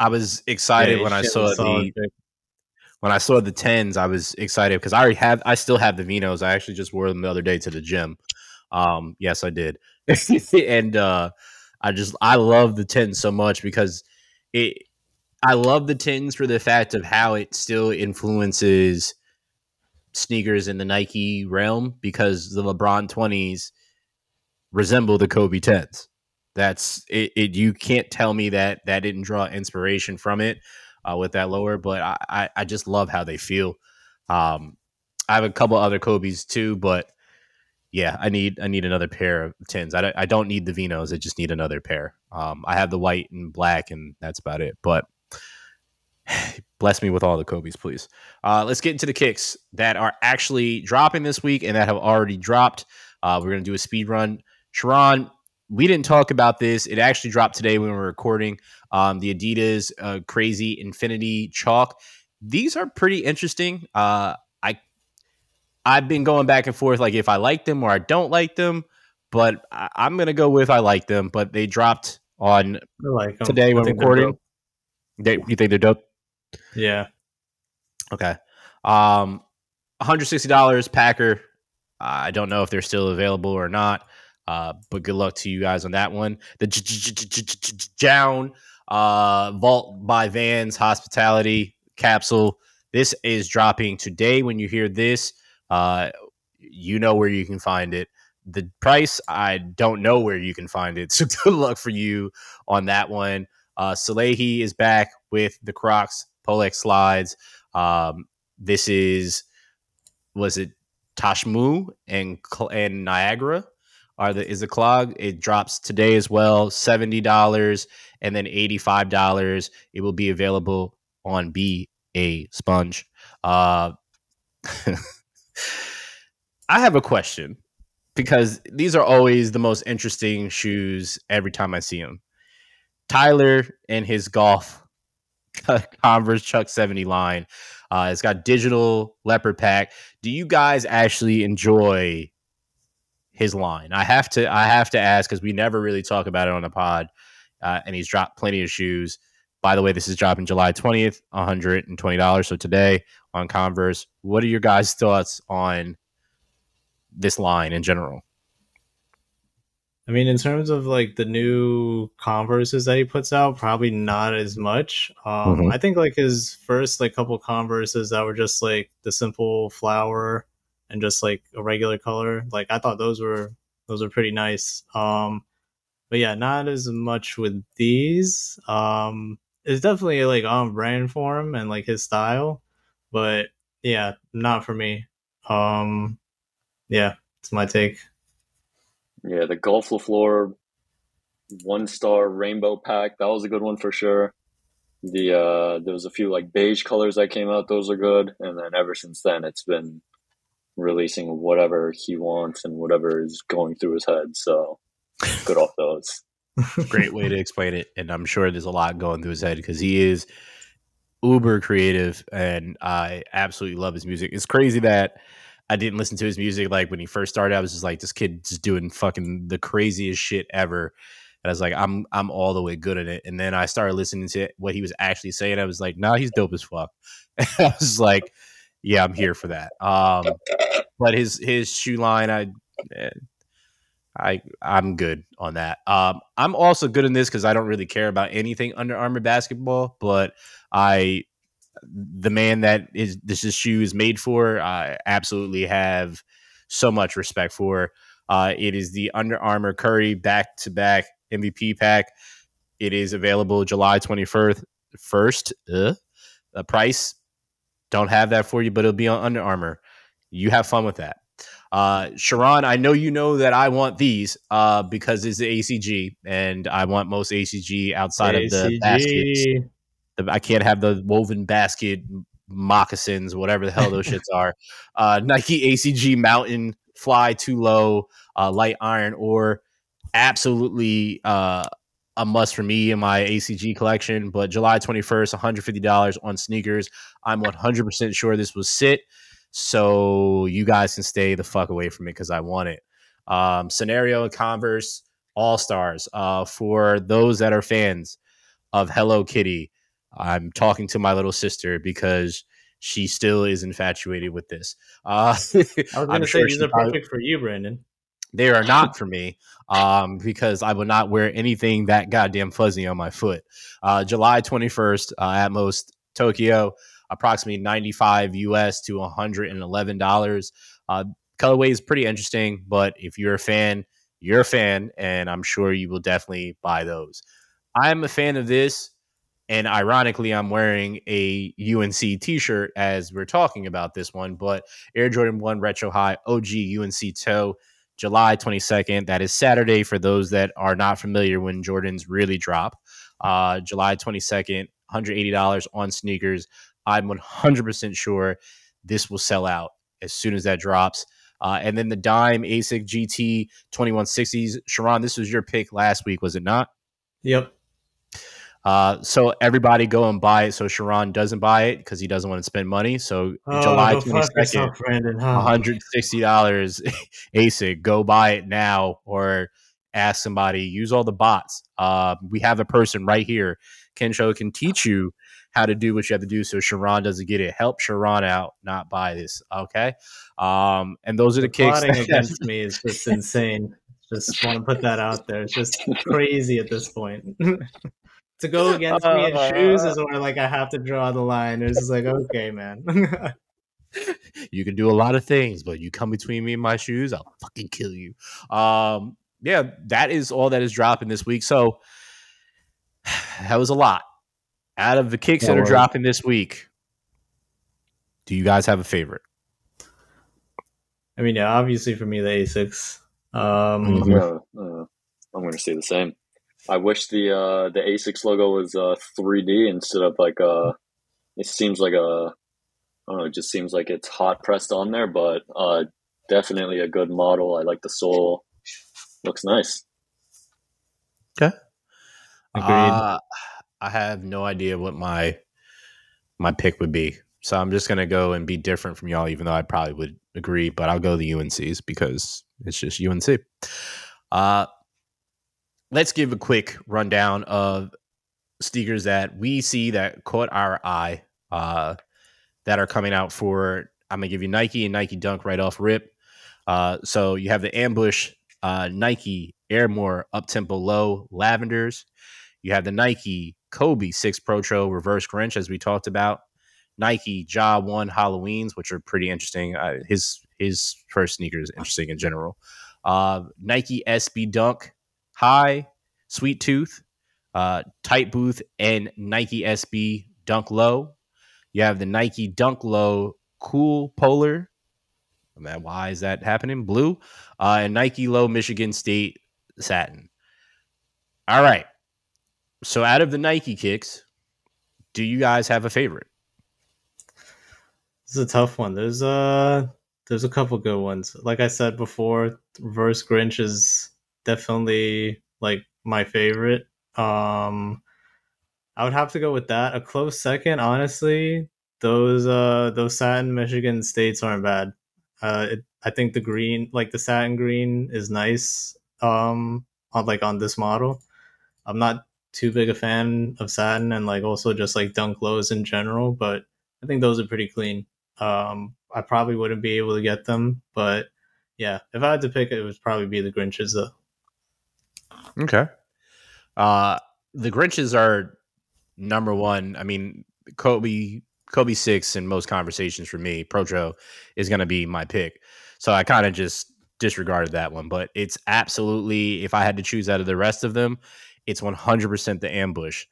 I was excited Yeah, when I saw the pick. when I saw the tens. I was excited because I already have. I still have the Vinos. I actually just wore them the other day to the gym. Um, yes, I did, and uh, I just I love the tens so much because it. I love the tens for the fact of how it still influences sneakers in the Nike realm because the LeBron twenties resemble the Kobe tens. That's it, it. You can't tell me that that didn't draw inspiration from it uh, with that lower, but I, I, I just love how they feel. Um, I have a couple other Kobe's too, but yeah, I need I need another pair of tins. I don't, I don't need the Vinos. I just need another pair. Um, I have the white and black, and that's about it. But bless me with all the Kobe's, please. Uh, let's get into the kicks that are actually dropping this week and that have already dropped. Uh, we're gonna do a speed run. Sharon, we didn't talk about this. It actually dropped today when we were recording. Um, the Adidas uh, Crazy Infinity Chalk. These are pretty interesting. Uh, I I've been going back and forth, like if I like them or I don't like them, but I, I'm gonna go with I like them. But they dropped on like today when recording. They, you think they're dope? Yeah. Okay. Um, $160 Packer. I don't know if they're still available or not. Uh, but good luck to you guys on that one. The Jown uh, Vault by Vans Hospitality capsule. This is dropping today. When you hear this, uh, you know where you can find it. The price, I don't know where you can find it. So good luck for you on that one. Uh, Salehe is back with the Crocs Pollex slides. Um, this is was it Tashmoo and and Niagara are the is the clog. It drops today as well, seventy dollars and then eighty five dollars. It will be available on Be a Sponge. Uh, I have a question because these are always the most interesting shoes every time I see them. Tyler and his golf Converse Chuck 70 line. Uh, it's got digital leopard pack. Do you guys actually enjoy his line? I have to I have to ask because we never really talk about it on the pod. Uh, and he's dropped plenty of shoes. By the way, this is dropping July 20th, $120. So today on Converse. What are your guys' thoughts on this line in general? I mean, in terms of like the new Converses that he puts out, probably not as much. Um, Mhm. I think like his first like couple Converses that were just like the simple flower and just like a regular color. Like I thought those were those were pretty nice. Um, but yeah, not as much with these. Um, it's definitely like on brand for him and like his style, but yeah, not for me. Um, yeah, it's my take. Yeah, the Golf le Fleur one star rainbow pack, that was a good one for sure. The uh there was a few like beige colors that came out, those are good. And then ever since then it's been releasing whatever he wants and whatever is going through his head. So good off those. great way to explain it and i'm sure there's a lot going through his head because he is uber creative and i absolutely love his music it's crazy that i didn't listen to his music like when he first started i was just like this kid just doing fucking the craziest shit ever. And i was like i'm i'm all the way good at it. And then i started listening to what he was actually saying. I was like nah he's dope as fuck. I was like yeah i'm here for that. Um but his his shoe line i eh, I I'm good on that. Um, I'm also good in this because I don't really care about anything Under Armour basketball, but I the man that is this is shoe is made for. I absolutely have so much respect for. Uh, it is the Under Armour Curry back to back MVP pack. It is available July 21st. First, uh, the price don't have that for you, but it'll be on Under Armour. You have fun with that. Uh, Sharon, I know you know that I want these uh, because it's the ACG, and I want most ACG outside of the baskets. The, I can't have the woven basket moccasins, whatever the hell those shits are. Uh, Nike ACG Mountain Fly Too Low, uh, Light Iron, or absolutely uh, a must for me in my ACG collection. But July 21st, $150 on sneakers. I'm 100% sure this will sit. So you guys can stay the fuck away from it because I want it. Um, Sanrio Converse All Stars. Uh, for those that are fans of Hello Kitty, I'm talking to my little sister because she still is infatuated with this. Uh, I was going to say sure these are perfect for you, Brandon. They are not for me um, because I will not wear anything that goddamn fuzzy on my foot. Uh, July 21st uh, atmos Tokyo, approximately 95 US to $111. Uh, colorway is pretty interesting, but if you're a fan, you're a fan, and I'm sure you will definitely buy those. I'm a fan of this, and ironically, I'm wearing a UNC t-shirt as we're talking about this one, but Air Jordan 1 Retro High OG UNC toe July 22nd. That is Saturday for those that are not familiar when Jordans really drop. Uh, July 22nd, $180 on sneakers. I'm 100% sure this will sell out as soon as that drops. Uh, and then the Dime Asics GT 2160s. Sharon, this was your pick last week, was it not? Yep. Uh, so everybody go and buy it. So Sharon doesn't buy it because he doesn't want to spend money. So oh, July twenty second, one hundred sixty dollars Asics. Go buy it now, or ask somebody. Use all the bots. Uh, we have a person right here. Kensho can teach you how to do what you have to do so Sharon doesn't get it. Help Sharon out, not buy this. Okay. Um, and those are the, the kicks. Plotting against me is just insane. Just want to put that out there. It's just crazy at this point. to go against me in shoes is where like I have to draw the line. It's just like, okay, man. you can do a lot of things, but you come between me and my shoes, I'll fucking kill you. Um, yeah, that is all that is dropping this week. So that was a lot. Out of the kicks that, that are dropping this week, do you guys have a favorite? I mean, yeah, obviously for me, the Asics. Um, mm-hmm. yeah, uh, I'm going to say the same. I wish the uh, the Asics logo was uh, 3D instead of like a. Uh, it seems like a. I don't know. It just seems like it's hot pressed on there, but uh, definitely a good model. I like the sole. Looks nice. Okay. Agreed. Uh, I have no idea what my my pick would be, so I'm just gonna go and be different from y'all. Even though I probably would agree, but I'll go the UNC's because it's just UNC. Uh, let's give a quick rundown of sneakers that we see that caught our eye uh, that are coming out for. I'm gonna give you Nike and Nike Dunk right off rip. Uh, so you have the ambush uh, Nike Air More Uptempo low lavenders. You have the Nike Kobe Six Protro reverse Grinch as we talked about. Nike Ja One Halloweens, which are pretty interesting. Uh, his his first sneaker is interesting in general. Uh, Nike SB Dunk High, Sweet Tooth, uh, Tight Booth, and Nike SB Dunk Low. You have the Nike Dunk Low Cool Polar. Man, why is that happening? Blue, uh, and Nike Low Michigan State Satin. All right. So out of the Nike kicks, do you guys have a favorite? This is a tough one. There's uh, there's a couple good ones. Like I said before, Reverse Grinch is definitely like my favorite. Um, I would have to go with that. A close second, honestly. Those uh those satin Michigan states aren't bad. Uh, it, I think the green, like the satin green, is nice. Um, on like on this model, I'm not too big a fan of satin and like also just like dunk lows in general, but I think those are pretty clean. Um, I probably wouldn't be able to get them, but yeah, if I had to pick, it would probably be the Grinches though. Okay. Uh, the Grinches are number one. I mean, Kobe Kobe six in most conversations for me, Protro is going to be my pick. So I kind of just disregarded that one, but it's absolutely if I had to choose out of the rest of them, it's 100% the ambush.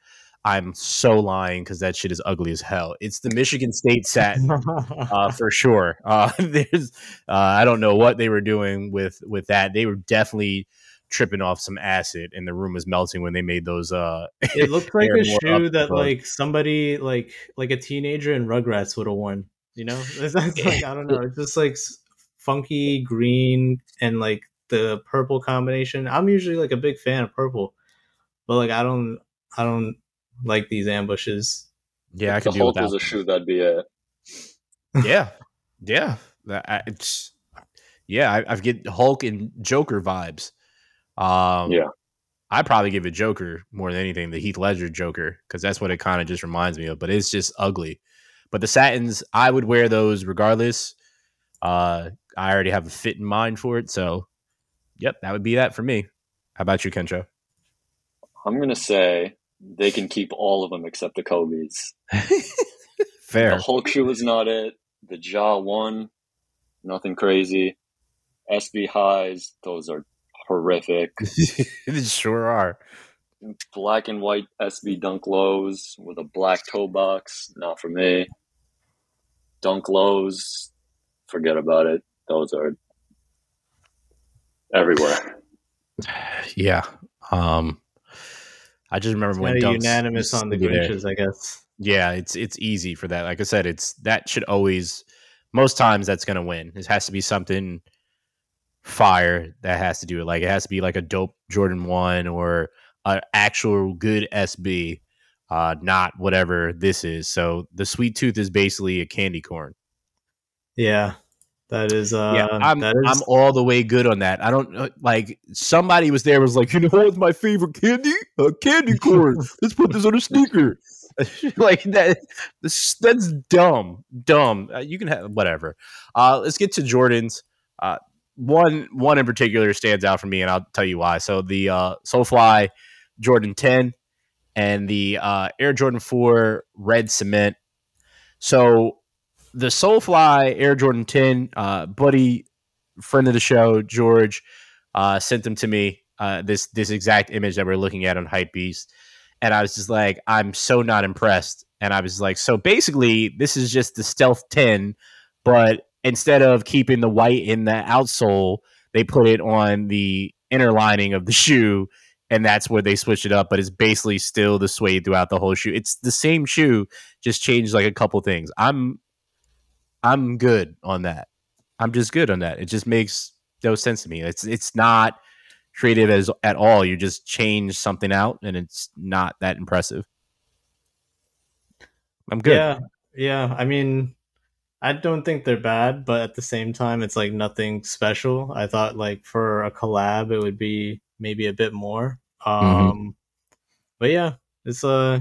I'm so lying because that shit is ugly as hell. It's the Michigan State satin uh, for sure. Uh, there's uh, I don't know what they were doing with with that. They were definitely tripping off some acid and the room was melting when they made those uh it looked like a shoe that like somebody like like a teenager in rugrats would have worn you know? It's like i don't know it's just like funky green and like the purple combination. I'm usually like a big fan of purple but like i don't i don't like these ambushes. Yeah if i could the Hulk was a shoe that'd be it. Yeah yeah it's yeah, I, I get Hulk and Joker vibes. Um, Yeah. I probably give a Joker more than anything, the Heath Ledger Joker, because that's what it kind of just reminds me of. But it's just ugly. But the satins, I would wear those regardless. Uh, I already have a fit in mind for it, so yep, that would be that for me. How about you, Kensho? I'm gonna say they can keep all of them except the Kobe's. Fair. The Hulk shoe is not it. The Ja one, nothing crazy. SB highs, those are horrific. they sure are. Black and white SB dunk lows with a black toe box, not for me. Dunk lows, forget about it. Those are everywhere. Yeah. Um, I just remember when Dunks unanimous on the to be there. Grinches, I guess. Yeah, it's it's easy for that. Like I said, it's that should always most times that's gonna win. It has to be something fire that has to do it. Like it has to be like a dope Jordan one or an actual good SB, uh, not whatever this is. So the sweet tooth is basically a candy corn. Yeah, that is. Uh, yeah, I'm that is. I'm all the way good on that. I don't uh, like somebody was there was like, you know what's my favorite candy? A candy corn. Let's put this on a sneaker. like that. That's dumb. Dumb. Uh, you can have whatever. Uh, let's get to Jordans. Uh, one one in particular stands out for me, and I'll tell you why. So the uh, SoleFly Jordan 10 and the uh, Air Jordan 4 Red Cement. So the SoleFly Air Jordan 10, uh, buddy, friend of the show, George, uh, sent them to me. Uh, this this exact image that we're looking at on Hypebeast, and I was just like, I'm so not impressed. And I was like, so basically, this is just the Stealth 10, but instead of keeping the white in the outsole, they put it on the inner lining of the shoe, and that's where they switch it up. But it's basically still the suede throughout the whole shoe. It's the same shoe, just changed like a couple things. I'm I'm good on that. I'm just good on that. It just makes no sense to me. It's it's not creative as at all. You just change something out, and it's not that impressive. I'm good. Yeah, yeah. I mean, I don't think they're bad, but at the same time, it's like nothing special. I thought like for a collab, it would be maybe a bit more. Um, Mm-hmm. but yeah, it's uh,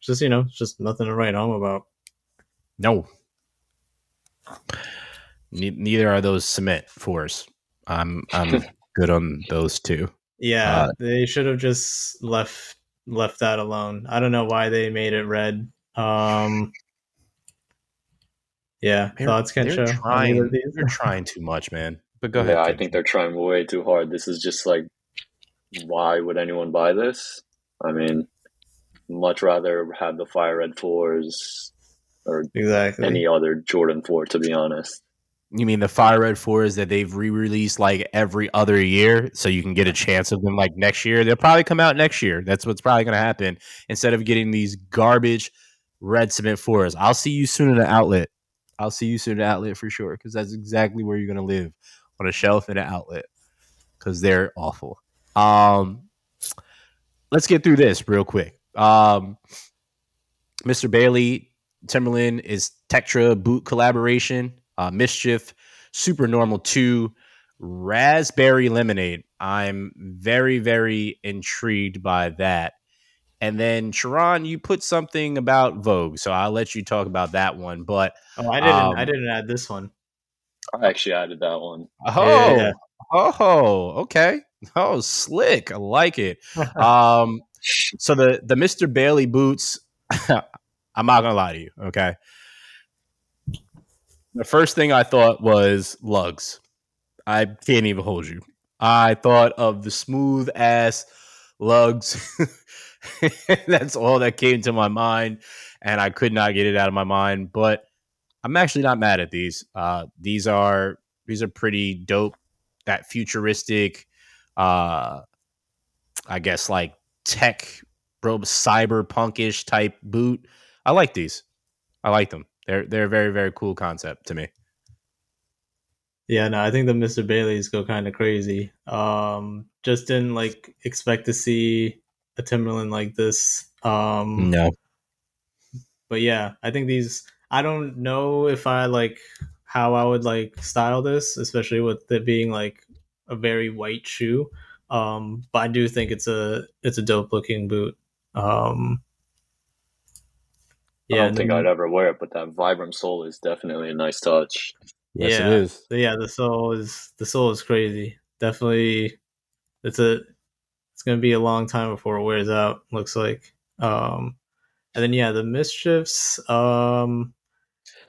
just you know, just nothing to write home about. No. Ne- neither are those cement fours. I'm I'm good on those two. Yeah, Uh, they should have just left left that alone. I don't know why they made it red. Um, yeah, They're- thoughts can they're show. trying. They're trying too much, man. But go ahead. yeah, I think they're trying way too hard. This is just like, why would anyone buy this? I mean, much rather have the Fire Red fours or exactly. any other Jordan four. To be honest, You mean the Fire Red fours that they've re-released like every other year, so you can get a chance of them like next year? They'll probably come out next year. That's what's probably going to happen. Instead of getting these garbage red cement fours, I'll see you soon in the outlet. I'll see you soon the outlet for sure, because that's exactly where you're to live on a shelf in an outlet, because they're awful. Um, let's get through this real quick. Um, Mr. Bailey Timberland is Tetra boot collaboration. Uh, MSCHF, Super Normal 2, Raspberry Lemonade. I'm very, very intrigued by that. And then, Sharon, you put something about Vogue, so I'll let you talk about that one. But Oh, I didn't. I Um, didn't add this one. I actually added that one. oh, Yeah. oh, okay, oh, slick, I like it. um, so the the Mr. Bailey boots, I'm not gonna lie to you, okay. The first thing I thought was Lugz. I can't even hold you. I thought of the smooth ass Lugz. That's all that came to my mind, and I could not get it out of my mind. But I'm actually not mad at these. Uh, these are these are pretty dope. That futuristic, uh, I guess like tech, bro, cyberpunkish type boot. I like these. I like them. They're they're a very very cool concept to me. Yeah, no, I think the Mr. Baileys go kind of crazy. Um, just didn't like expect to see a Timberland like this. Um, No, but yeah, I think these. I don't know if I like how I would like style this, especially with it being like a very white shoe. Um, but I do think it's a it's a dope looking boot. Um, yeah, I don't think I'd ever wear it, but that Vibram sole is definitely a nice touch. Yes, yeah, it is. Yeah, the sole is the sole is crazy. Definitely, it's a it's gonna be a long time before it wears out. Looks like. Um, and then yeah, the mischiefs. Um,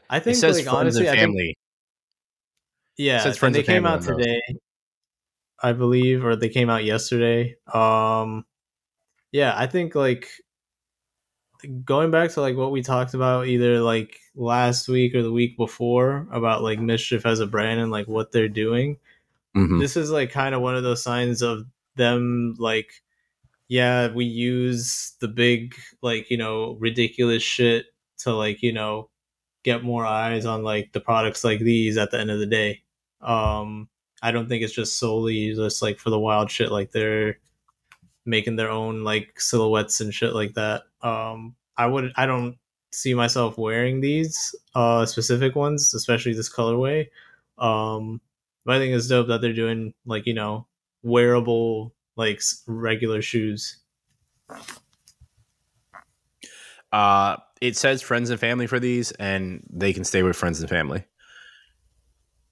I think it says like friends honestly, and I think, family. yeah, It says friends they came out today, I believe, or they came out yesterday. Um, yeah, I think like going back to like what we talked about either like last week or the week before about like MSCHF as a brand and like what they're doing Mhm. this is like kind of one of those signs of them like yeah we use the big like you know ridiculous shit to like you know get more eyes on like the products like these at the end of the day. Um i don't think it's just solely just like for the wild shit like they're making their own like silhouettes and shit like that. Um i would i don't see myself wearing these uh specific ones especially this colorway. Um but I think it's dope that they're doing like you know wearable like regular shoes. Uh, it says friends and family for these, and they can stay with friends and family.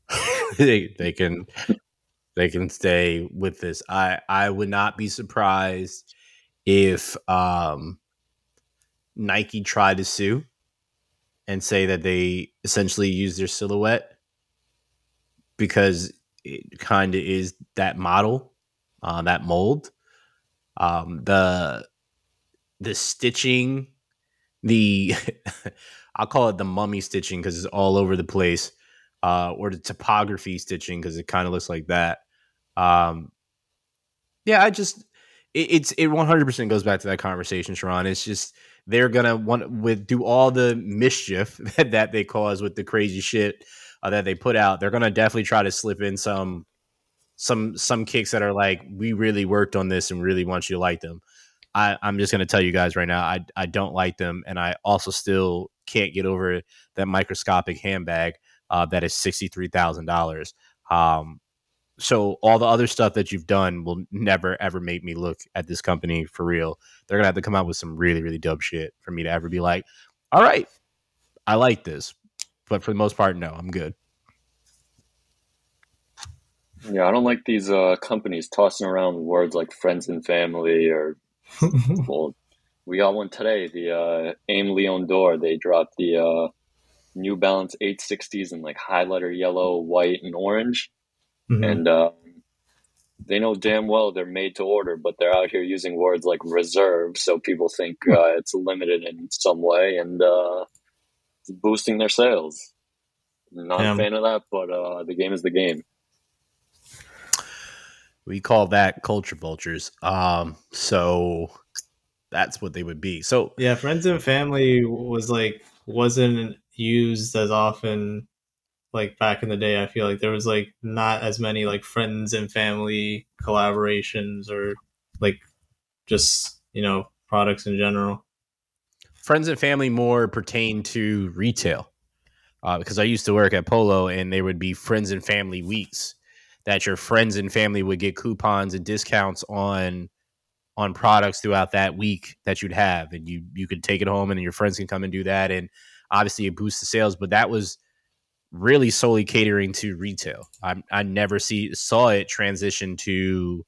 they they can they can stay with this. I I would not be surprised if um Nike tried to sue and say that they essentially use their silhouette because it kind of is that model, uh, that mold. Um, the the stitching, the I'll call it the mummy stitching because it's all over the place, uh, or the topography stitching because it kind of looks like that. Um, yeah, I just it, it's it one hundred percent goes back to that conversation, Sharon. It's just they're gonna want with do all the mischief that, that they cause with the crazy shit uh, that they put out. They're gonna definitely try to slip in some some some kicks that are like we really worked on this and really want you to like them. I, I'm just gonna tell you guys right now, I I don't like them, and I also still can't get over that microscopic handbag uh, that is sixty three thousand dollars. Um, so all the other stuff that you've done will never ever make me look at this company for real. They're gonna have to come out with some really really dope shit for me to ever be like, all right, I like this. But for the most part, no, I'm good. Yeah, I don't like these uh, companies tossing around words like friends and family or well, we got one today. The uh, Aimé Leon Dore. They dropped the uh, New Balance 860s in like highlighter yellow, white, and orange, Mhm. and uh, they know damn well they're made to order, but they're out here using words like reserve, so people think uh, it's limited in some way, and uh, it's boosting their sales. Not Yeah. a fan of that, but uh, the game is the game. We call that culture vultures. Um, so that's what they would be. So yeah, friends and family was like wasn't used as often like back in the day. I feel like there was like not as many like friends and family collaborations or like just you know products in general. Friends and family more pertain to retail uh, because I used to work at Polo and there would be friends and family weeks that your friends and family would get coupons and discounts on on products throughout that week that you'd have. And you you could take it home and your friends can come and do that. And obviously it boosts the sales but that was really solely catering to retail. I, I never see saw it transition to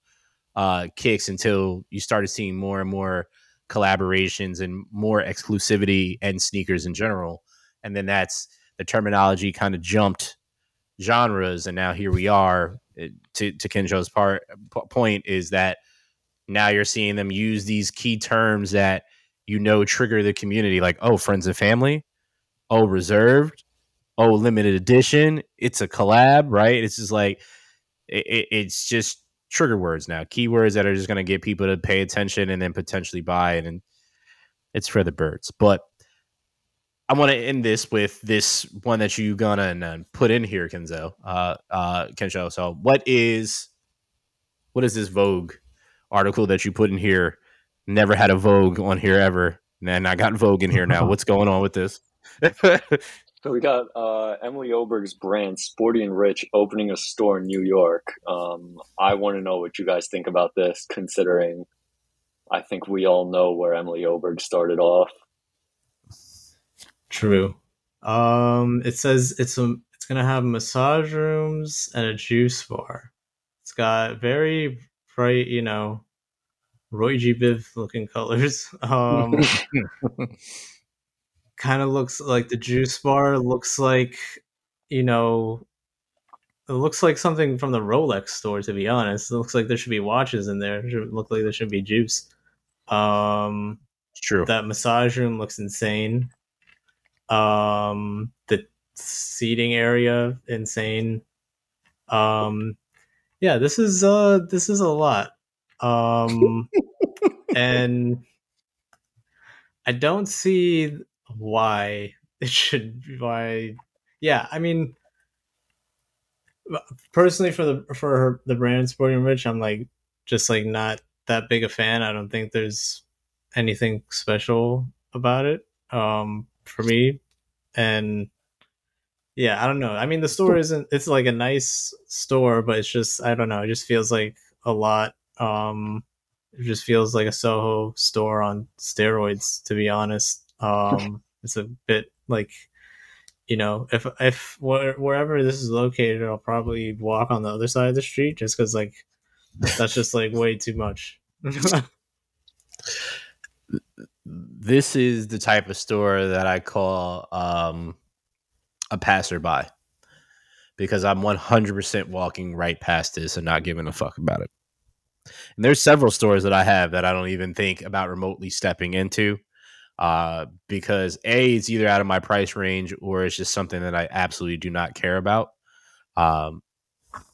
uh, kicks until you started seeing more and more collaborations and more exclusivity and sneakers in general. And then that's the terminology kind of jumped genres, and now here we are. Eh, to to Kensho's part point is that now you're seeing them use these key terms that you know trigger the community, like oh, friends and family, oh, reserved, oh, limited edition. It's a collab, right? It's just like it- it's just trigger words now, keywords that are just going to get people to pay attention and then potentially buy it, and it's for the birds. But I want to end this with this one that you gonna uh, put in here, Kenzo, uh, uh, Kensho. So, what is what is this Vogue article that you put in here? Never had a Vogue on here ever, and I got Vogue in here now. What's going on with this? So we got uh, Emily Oberg's brand, Sporty and Rich, opening a store in New York. Um, I want to know what you guys think about this, considering I think we all know where Emily Oberg started off. True. Um, it says it's a it's gonna have massage rooms and a juice bar. It's got very bright, you know, Roy G. Biv looking colors. Um, kind of looks like the juice bar looks like, you know, it looks like something from the Rolex store. To be honest, it looks like there should be watches in there. It should look like there should be juice. Um, It's true. that massage room looks insane. Um, the seating area insane. Um, yeah, this is uh this is a lot. Um, and I don't see why it should why. Yeah, I mean, personally for the for her, the brand Sporting Rich, I'm like just like not that big a fan. I don't think there's anything special about it um for me and yeah i don't know i mean the store isn't it's like a nice store but it's just i don't know it just feels like a lot um it just feels like a soho store on steroids to be honest um it's a bit like you know if if where, wherever this is located i'll probably walk on the other side of the street just because like that's just like way too much this is the type of store that I call um, a passerby because I'm 100% walking right past this and not giving a fuck about it. And there's several stores that I have that I don't even think about remotely stepping into uh, because A, it's either out of my price range or it's just something that I absolutely do not care about. Um,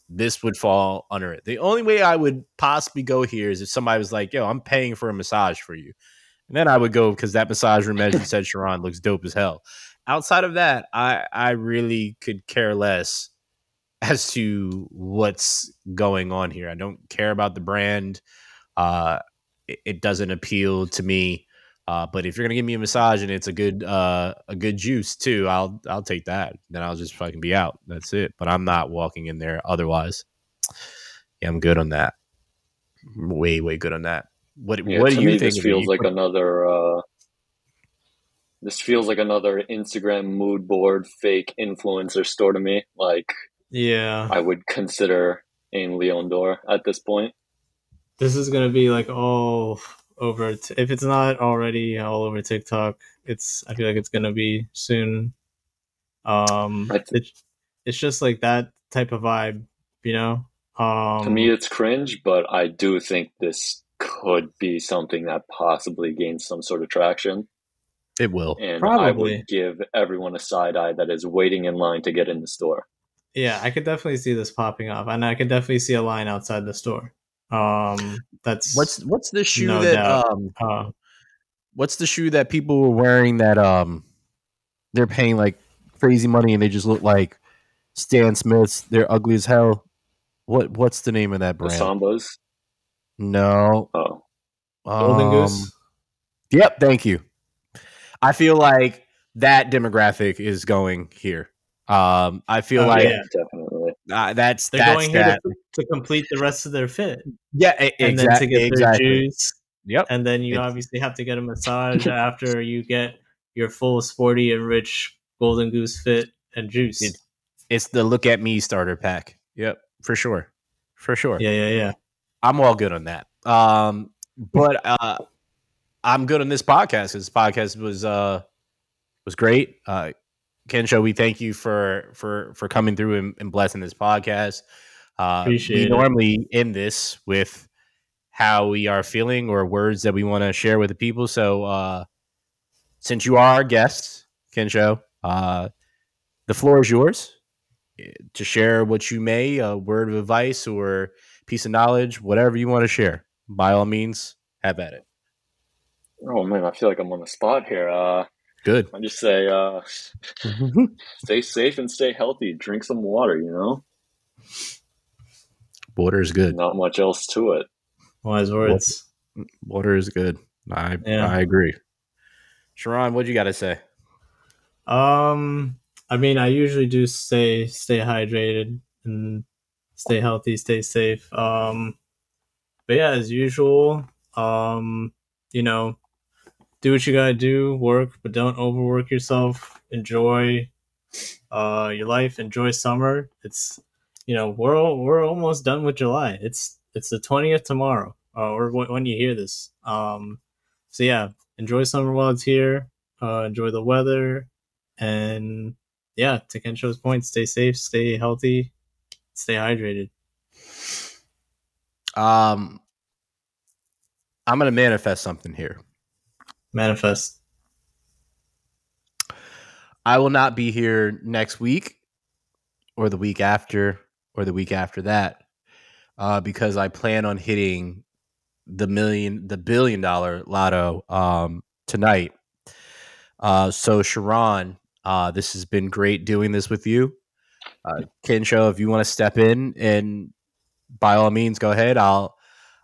this would fall under it. The only way I would possibly go here is if somebody was like, yo, I'm paying for a massage for you. And then I would go because that massage room, as you said, Sharon, looks dope as hell. Outside of that, I I really could care less as to what's going on here. I don't care about the brand. Uh, it, it doesn't appeal to me. Uh, but if you're gonna give me a massage and it's a good uh, a good juice too, I'll I'll take that. Then I'll just fucking be out. That's it. But I'm not walking in there otherwise. Yeah, I'm good on that. Way way good on that. What Yeah, what do you me, think? this feels You like another. Uh, this feels like another Instagram mood board fake influencer store to me. Like yeah I would consider Aimé Leon Dore at this point. this is gonna be like all over t- if it's not already all over tiktok it's i feel like it's gonna be soon um I th- it's, it's just like that type of vibe you know um to me, it's cringe, but I do think this could be something that possibly gains some sort of traction. it will. And I Probably. would give everyone a side eye that is waiting in line to get in the store. yeah i could definitely see this popping up and i could definitely see a line outside the store um that's What's what's the shoe No that doubt. um uh what's the shoe that people were wearing that um they're paying like crazy money and they just look like Stan Smiths. They're ugly as hell. What what's the name of that The brand? Sambas. No. Oh, golden um, goose Yep, thank you. I feel like that demographic is going here. Um, I feel Oh, like yeah. Definitely. uh, that's they're that's going here that. to, to complete the rest of their fit yeah, e- and then to get exactly. their juice Yep. and then you It's- obviously have to get a massage after you get your full sporty and rich golden goose fit and juice. It's- It's the look at me starter pack. Yep, for sure, for sure. yeah, yeah, yeah. I'm all good on that. Um, but uh, I'm good on this podcast. This podcast was uh was great. Uh, Kensho, we thank you for for for coming through and, and blessing this podcast. Uh, Appreciate we it. normally end this with how we are feeling or words that we want to share with the people. So uh, since you are our guest, Kensho, uh, the floor is yours eh, to share what you may, a word of advice or piece of knowledge, whatever you want to share. By all means, have at it. Oh man, I feel like I'm on the spot here. Uh, Good. I just say, uh, stay safe and stay healthy. Drink some water. You know, Water is good. not much else to it. Wise words. Water is good. I Yeah. I agree. Sharon, what you got to say? Um, I mean, I usually do stay stay hydrated and stay healthy, stay safe. Um, but yeah, as usual, um, you know, do what you gotta do, work, but don't overwork yourself. Enjoy uh, your life. Enjoy summer. It's you know we're we're almost done with July. It's it's the twentieth tomorrow, uh, or when you hear this. Um, so yeah, enjoy summer while it's here. Uh, enjoy the weather, and yeah, to Kensho's point, stay safe, stay healthy, stay hydrated. Um, I'm gonna manifest something here. Manifest. I will not be here next week, or the week after, or the week after that, uh, because I plan on hitting the million, the billion dollar lotto um, tonight. Uh, so Sharon, uh, this has been great doing this with you. Uh, Kensho, if you want to step in and by all means go ahead. I'll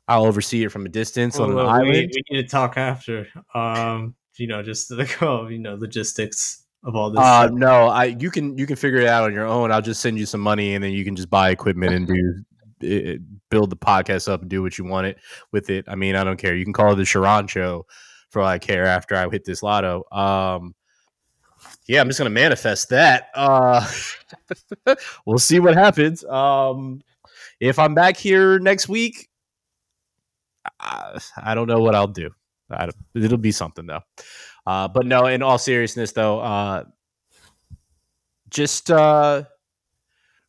I'll oversee it from a distance well, on an well, island. We, we, need to talk after. Um, you know, just the you know logistics of all this. Uh, no, I you can you can figure it out on your own. I'll just send you some money, and then you can just buy equipment and do it, build the podcast up and do what you want it with it. I mean, I don't care. You can call it the Sharon Show for all I care. After I hit this lotto, um, yeah, I'm just gonna manifest that. Uh, we'll see what happens. Um, if I'm back here next week, I, I don't know what I'll do. it'll be something though. Uh, but no, in all seriousness though, uh, just uh,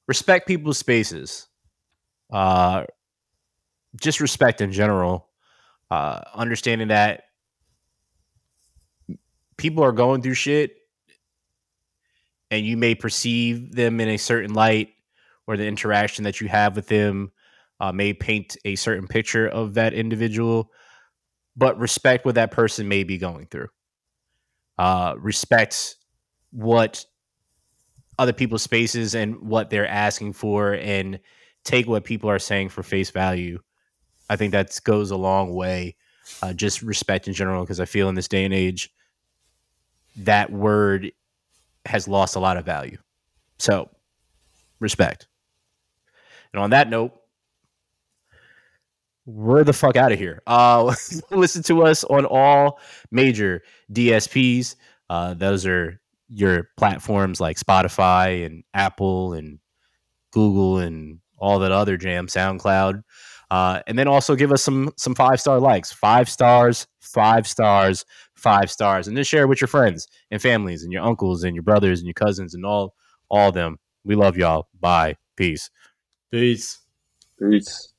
respect people's spaces. Uh, just respect in general. Uh, understanding that people are going through shit and you may perceive them in a certain light or the interaction that you have with them uh, may paint a certain picture of that individual, but respect what that person may be going through. Uh, respect what other people's spaces and what they're asking for, and take what people are saying for face value. I think that goes a long way. Uh, just respect in general, because I feel in this day and age, that word has lost a lot of value. So, respect. And on that note, we're the fuck out of here. Uh, listen to us on all major DSPs. Uh, those are your platforms like Spotify and Apple and Google and all that other jam, SoundCloud. Uh, and then also give us some some five star likes, five stars, five stars, five stars, and then share with your friends and families and your uncles and your brothers and your cousins and all all of them. We love y'all. Bye. Peace. Peace. Peace.